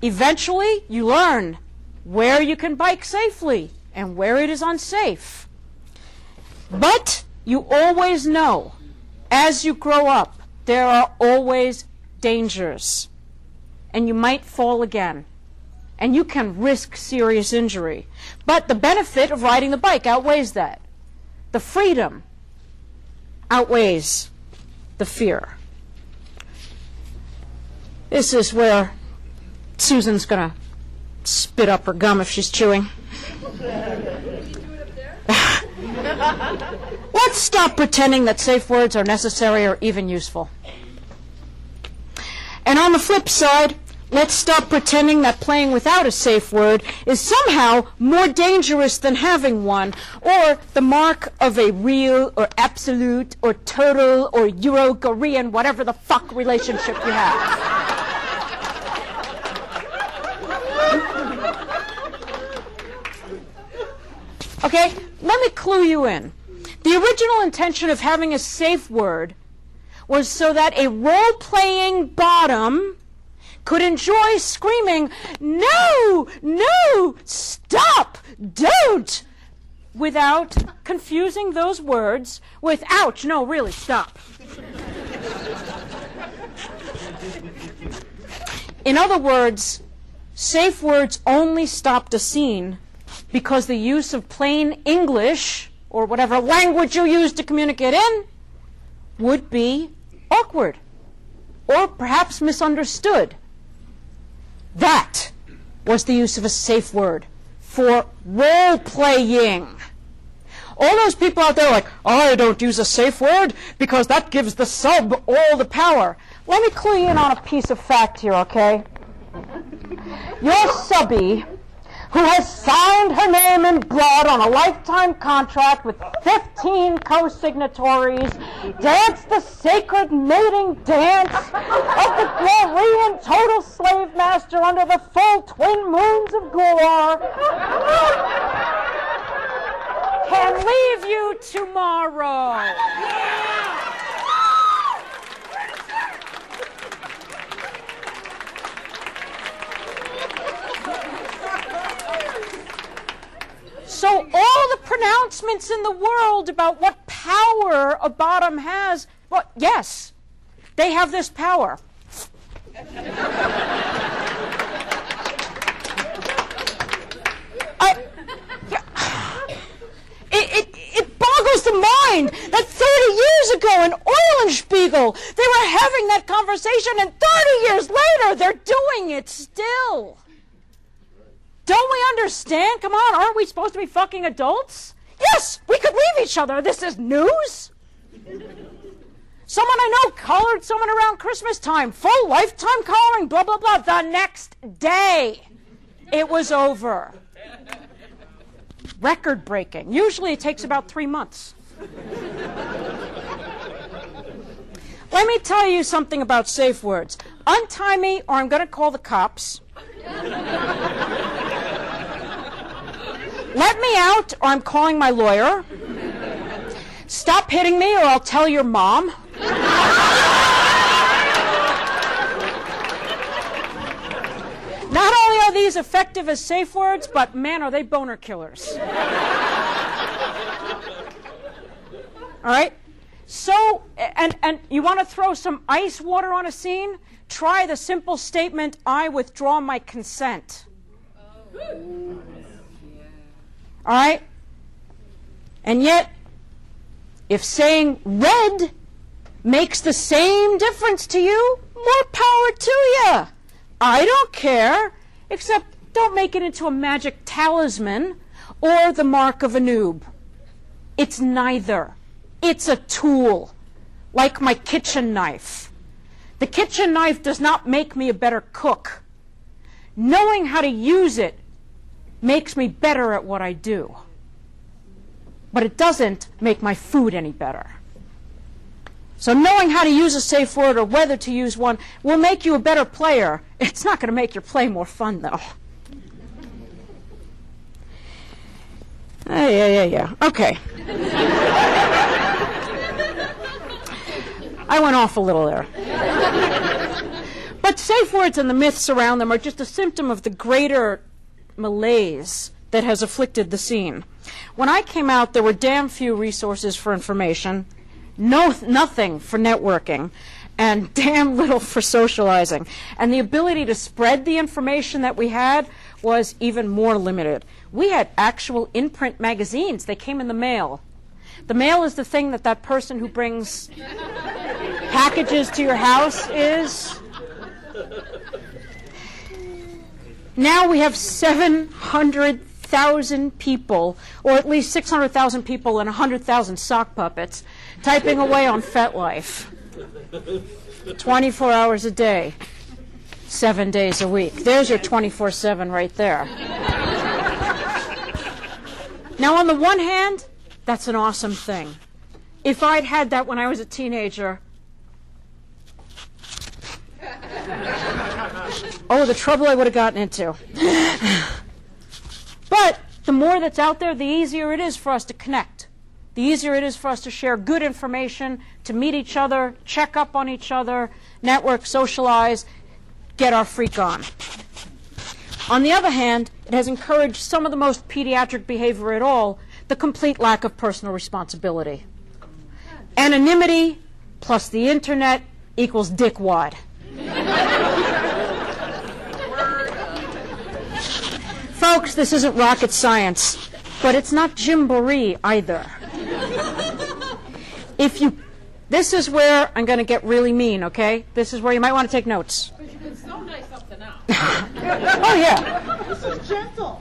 [SPEAKER 5] Eventually, you learn where you can bike safely and where it is unsafe. But you always know, as you grow up, there are always dangers. And you might fall again and you can risk serious injury. But the benefit of riding the bike outweighs that. The freedom outweighs the fear. This is where Susan's going to spit up her gum if she's chewing. Let's stop pretending that safe words are necessary or even useful. And on the flip side, Let's stop pretending that playing without a safe word is somehow more dangerous than having one, or the mark of a real or absolute or total or Euro Korean, whatever the fuck relationship you have. Okay, let me clue you in. The original intention of having a safe word was so that a role playing bottom could enjoy screaming, No, no, stop, don't, without confusing those words with, Ouch, no, really, stop. In other words, safe words only stopped a scene because the use of plain English, or whatever language you use to communicate in, would be awkward or perhaps misunderstood. That was the use of a safe word for role playing. All those people out there like, I don't use a safe word because that gives the sub all the power. Let me clue you in on a piece of fact here, okay? Your subby who has signed her name in blood on a lifetime contract with 15 co-signatories, dance the sacred mating dance of the Gorean total slave master under the full twin moons of Gor, can leave you tomorrow. So all the pronouncements in the world about what power a bottom has, well, yes, they have this power. I, it, it, it boggles the mind that 30 years ago in Eulenspiegel, they were having that conversation, and 30 years later, they're doing it still. Don't we understand? Come on, aren't we supposed to be fucking adults? Yes, we could leave each other. This is news. Someone I know collared someone around Christmas time. Full lifetime collaring, blah, blah, blah. The next day, it was over. Record breaking. Usually it takes about three months. Let me tell you something about safe words. Untie me, or I'm going to call the cops. Let me out, or I'm calling my lawyer. Stop hitting me, or I'll tell your mom. Not only are these effective as safe words, but man, are they boner killers. All right? So, and, and you want to throw some ice water on a scene? Try the simple statement, I withdraw my consent. Oh. All right? And yet, if saying red makes the same difference to you, more power to you. I don't care, except don't make it into a magic talisman or the mark of a noob. It's neither. It's a tool, like my kitchen knife. The kitchen knife does not make me a better cook. Knowing how to use it makes me better at what I do. But it doesn't make my food any better. So knowing how to use a safe word or whether to use one will make you a better player. It's not going to make your play more fun, though. Yeah, yeah, yeah. Okay. I went off a little there. But safe words and the myths around them are just a symptom of the greater malaise that has afflicted the scene. When I came out, there were damn few resources for information, no, nothing for networking, and damn little for socializing. And the ability to spread the information that we had was even more limited. We had actual in print magazines, they came in the mail. The mail is the thing that that person who brings packages to your house is. Now we have 700,000 people, or at least 600,000 people and 100,000 sock puppets, typing away on FetLife. 24 hours a day, seven days a week. There's your 24 7 right there. Now, on the one hand, that's an awesome thing. If I'd had that when I was a teenager, oh, the trouble I would have gotten into. but the more that's out there, the easier it is for us to connect. the easier it is for us to share good information, to meet each other, check up on each other, network, socialize, get our freak on. On the other hand, it has encouraged some of the most pediatric behavior at all the complete lack of personal responsibility. Anonymity plus the internet equals dickwad. Folks, this isn't rocket science, but it's not Gymboree either. If you, this is where I'm going to get really mean, okay? This is where you might want to take notes.
[SPEAKER 4] But you can so nice up the now.
[SPEAKER 5] Oh, yeah.
[SPEAKER 6] This is gentle.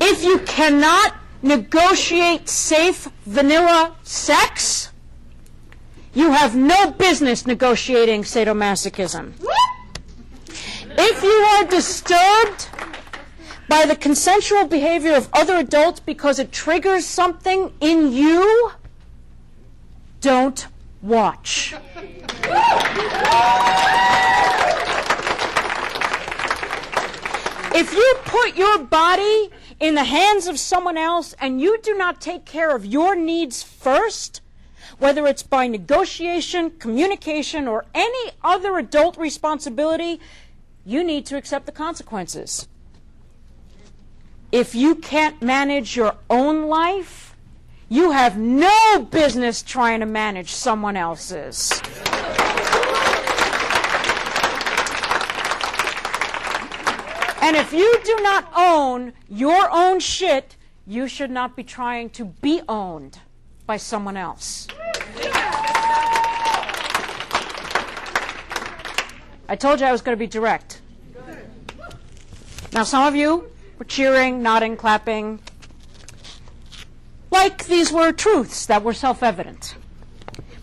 [SPEAKER 5] If you cannot negotiate safe vanilla sex, you have no business negotiating sadomasochism. If you are disturbed by the consensual behavior of other adults because it triggers something in you, don't watch. If you put your body in the hands of someone else and you do not take care of your needs first, whether it's by negotiation, communication, or any other adult responsibility, you need to accept the consequences. If you can't manage your own life, you have no business trying to manage someone else's. And if you do not own your own shit, you should not be trying to be owned by someone else. I told you I was going to be direct. Now, some of you were cheering, nodding, clapping, like these were truths that were self evident.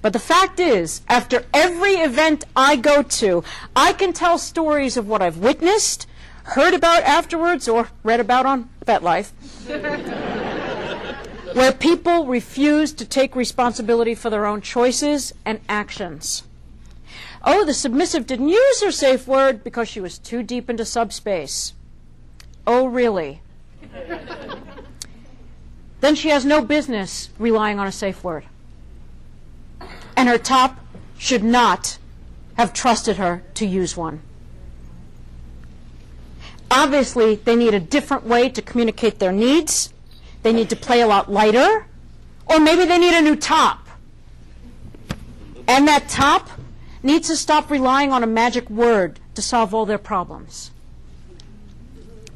[SPEAKER 5] But the fact is, after every event I go to, I can tell stories of what I've witnessed, heard about afterwards, or read about on FetLife, where people refuse to take responsibility for their own choices and actions. Oh, the submissive didn't use her safe word because she was too deep into subspace. Oh, really? then she has no business relying on a safe word. And her top should not have trusted her to use one. Obviously, they need a different way to communicate their needs. They need to play a lot lighter. Or maybe they need a new top. And that top needs to stop relying on a magic word to solve all their problems.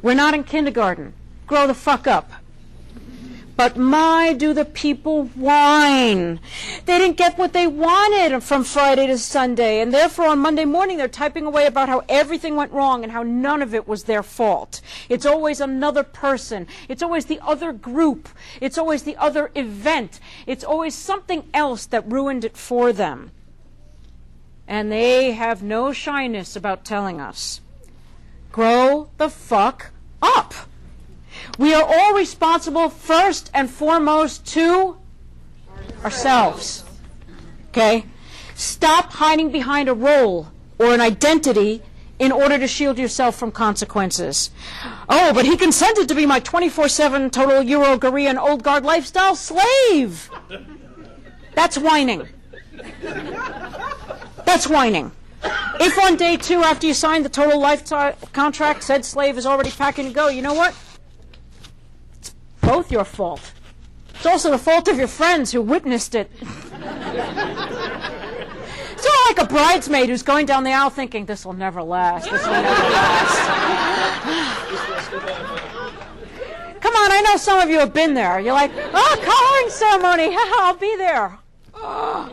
[SPEAKER 5] We're not in kindergarten. Grow the fuck up. But my, do the people whine. They didn't get what they wanted from Friday to Sunday, and therefore on Monday morning they're typing away about how everything went wrong and how none of it was their fault. It's always another person. It's always the other group. It's always the other event. It's always something else that ruined it for them. And they have no shyness about telling us. Grow the fuck up. We are all responsible first and foremost to ourselves. Okay? Stop hiding behind a role or an identity in order to shield yourself from consequences. Oh, but he consented to be my 24 7 total Euro Korean old guard lifestyle slave. That's whining. That's whining. If on day two, after you signed the total lifetime contract, said slave is already packing to go, you know what? It's both your fault. It's also the fault of your friends who witnessed it. it's not like a bridesmaid who's going down the aisle thinking, this will never last, this will never last. Come on, I know some of you have been there. You're like, oh, collaring ceremony, I'll be there. Oh.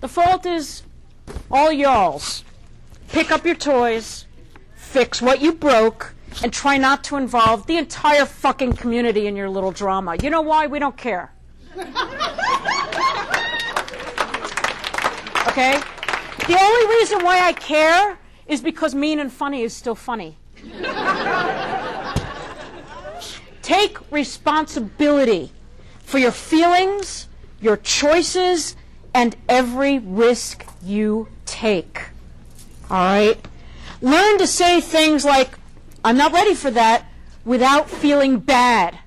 [SPEAKER 5] The fault is all y'all's. Pick up your toys, fix what you broke, and try not to involve the entire fucking community in your little drama. You know why? We don't care. Okay? The only reason why I care is because mean and funny is still funny. Take responsibility for your feelings, your choices, and every risk you take. All right? Learn to say things like, I'm not ready for that, without feeling bad.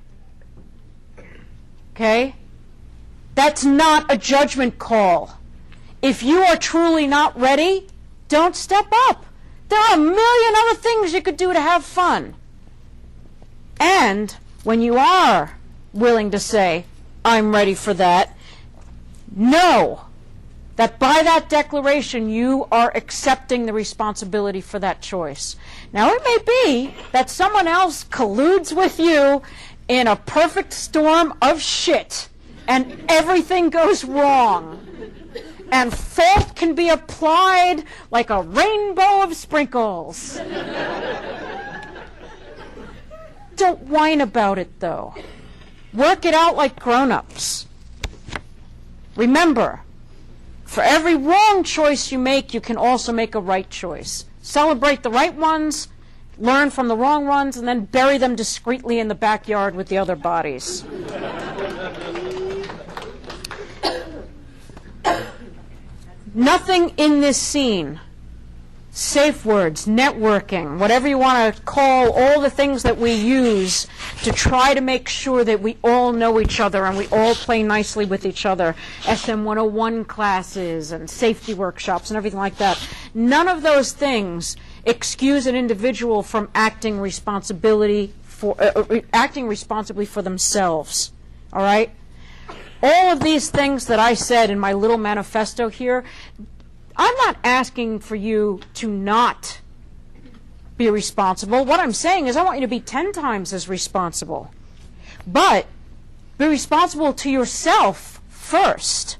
[SPEAKER 5] Okay? That's not a judgment call. If you are truly not ready, don't step up. There are a million other things you could do to have fun. And when you are willing to say, I'm ready for that, know that by that declaration you are accepting the responsibility for that choice. Now, it may be that someone else colludes with you in a perfect storm of shit and everything goes wrong. And fault can be applied like a rainbow of sprinkles. Don't whine about it, though. Work it out like grown ups. Remember, for every wrong choice you make, you can also make a right choice. Celebrate the right ones, learn from the wrong ones, and then bury them discreetly in the backyard with the other bodies. Nothing in this scene, safe words, networking, whatever you want to call all the things that we use to try to make sure that we all know each other and we all play nicely with each other. SM 101 classes and safety workshops and everything like that. None of those things excuse an individual from acting responsibility for uh, uh acting responsibly for themselves. All right? all of these things that I said in my little manifesto here, I'm not asking for you to not be responsible. What I'm saying is I want you to be 10 times as responsible. But be responsible to yourself first.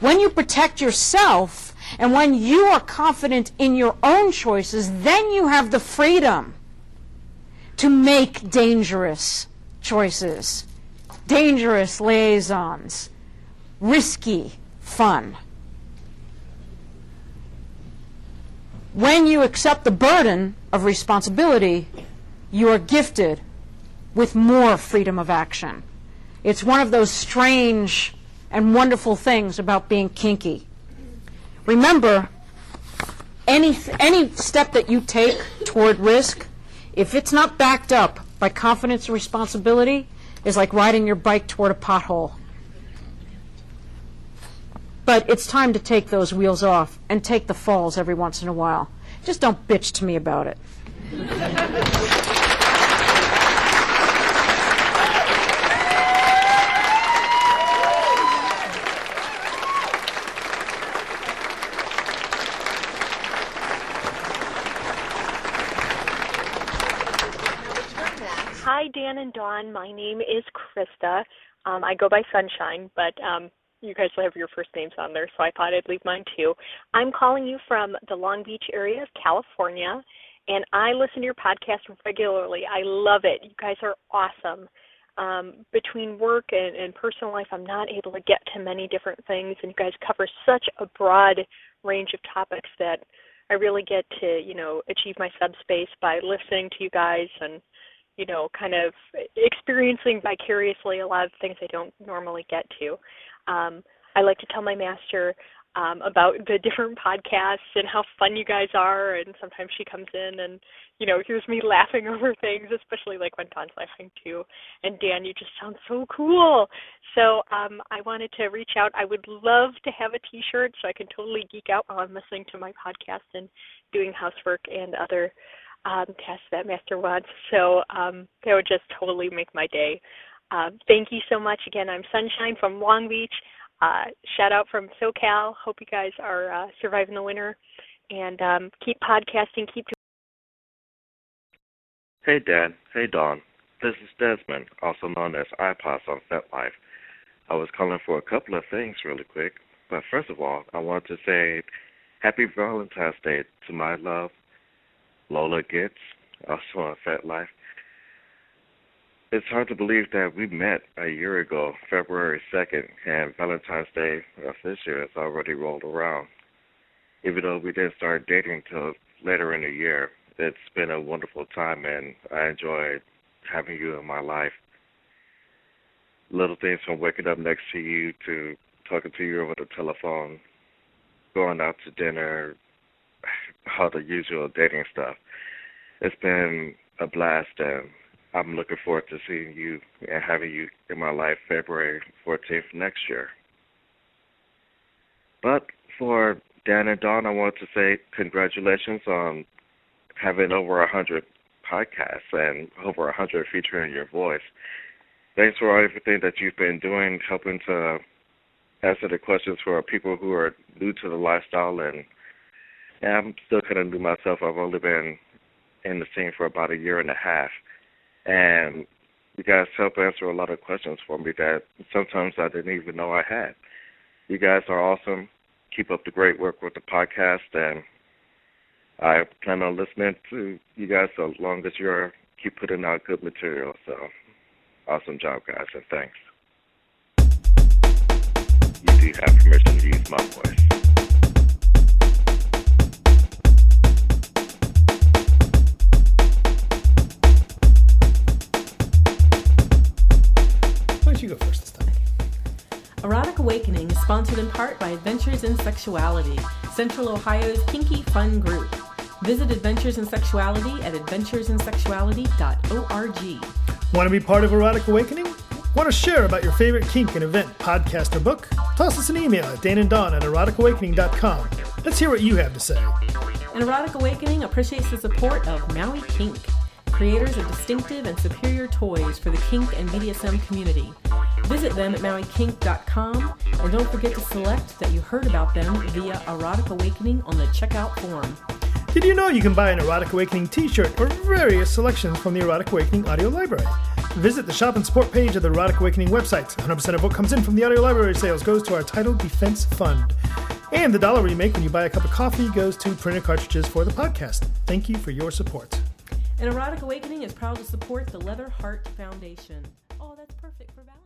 [SPEAKER 5] When you protect yourself and when you are confident in your own choices, then you have the freedom to make dangerous choices dangerous liaisons, risky fun. When you accept the burden of responsibility, you are gifted with more freedom of action. It's one of those strange and wonderful things about being kinky. Remember, any, any step that you take toward risk, if it's not backed up by confidence and responsibility, is like riding your bike toward a pothole. But it's time to take those wheels off and take the falls every once in a while. Just don't bitch to me about it.
[SPEAKER 6] Hi, Dan and Dawn. My name is Krista. Um, I go by Sunshine, but um, you guys will have your first names on there, so I thought I'd leave mine too. I'm calling you from the Long Beach area of California, and I listen to your podcast regularly. I love it. You guys are awesome. Um, between work and, and personal life, I'm not able to get to many different things, and you guys cover such a broad range of topics that I really get to, you know, achieve my subspace by listening to you guys and you know, kind of experiencing vicariously a lot of things I don't normally get to. Um, I like to tell my master um, about the different podcasts and how fun you guys are, and sometimes she comes in and you know hears me laughing over things, especially like when Dawn's laughing too. And Dan, you just sound so cool. So um, I wanted to reach out. I would love to have a T-shirt so I can totally geek out while I'm listening to my podcast and doing housework and other um, test that master wants. So um, that would just totally make my day. Um, thank you so much again. I'm Sunshine from Long Beach. Uh, shout out from SoCal. Hope you guys are uh, surviving the winter and um, keep podcasting. Keep.
[SPEAKER 1] Hey, Dan. Hey, Dawn. This is Desmond, also known as iPods on FetLife. I was calling for a couple of things really quick. But first of all, I want to say Happy Valentine's Day to my love, Lola Gitz, also on FetLife. It's hard to believe that we met a year ago, February 2nd, and Valentine's Day of this year has already rolled around. Even though we didn't start dating till later in the year, it's been a wonderful time, and I enjoyed having you in my life. Little things from waking up next to you to talking to you over the telephone, going out to dinner, all the usual dating stuff. It's been a blast, and I'm looking forward to seeing you and having you in my life February 14th next year. But for Dan and Dawn, I want to say congratulations on having over hundred podcasts and over hundred featuring your voice. Thanks for all everything that you've been doing, helping to answer the questions for people who are new to the lifestyle. And yeah, I'm still kind of new myself. I've only been in the scene for about a year and a half, and you guys help answer a lot of questions for me that sometimes I didn't even know I had. You guys are awesome. Keep up the great work with the podcast, and I plan on listening to you guys as long as you're keep putting out good material. So, awesome job, guys, and thanks. You do have permission to use my voice.
[SPEAKER 4] Adventures in Sexuality, Central Ohio's kinky fun group. Visit Adventures in Sexuality at adventuresinsexuality.org.
[SPEAKER 3] Want to be part of Erotic Awakening? Want to share about your favorite kink and event, podcast, or book? Toss us an email at dananddawn at eroticawakening.com. Let's hear what you have to say.
[SPEAKER 4] And Erotic Awakening appreciates the support of Maui Kink, creators of distinctive and superior toys for the kink and BDSM community. Visit them at MauiKink.com and don't forget to select that you heard about them via Erotic Awakening on the checkout form.
[SPEAKER 3] Did you know you can buy an Erotic Awakening t shirt or various selections from the Erotic Awakening audio library? Visit the shop and support page of the Erotic Awakening website. 100% of what comes in from the audio library sales goes to our title defense fund. And the dollar you make when you buy a cup of coffee goes to printer cartridges for the podcast. Thank you for your support.
[SPEAKER 4] And Erotic Awakening is proud to support the Leather Heart Foundation. Oh, that's perfect for Valentine's.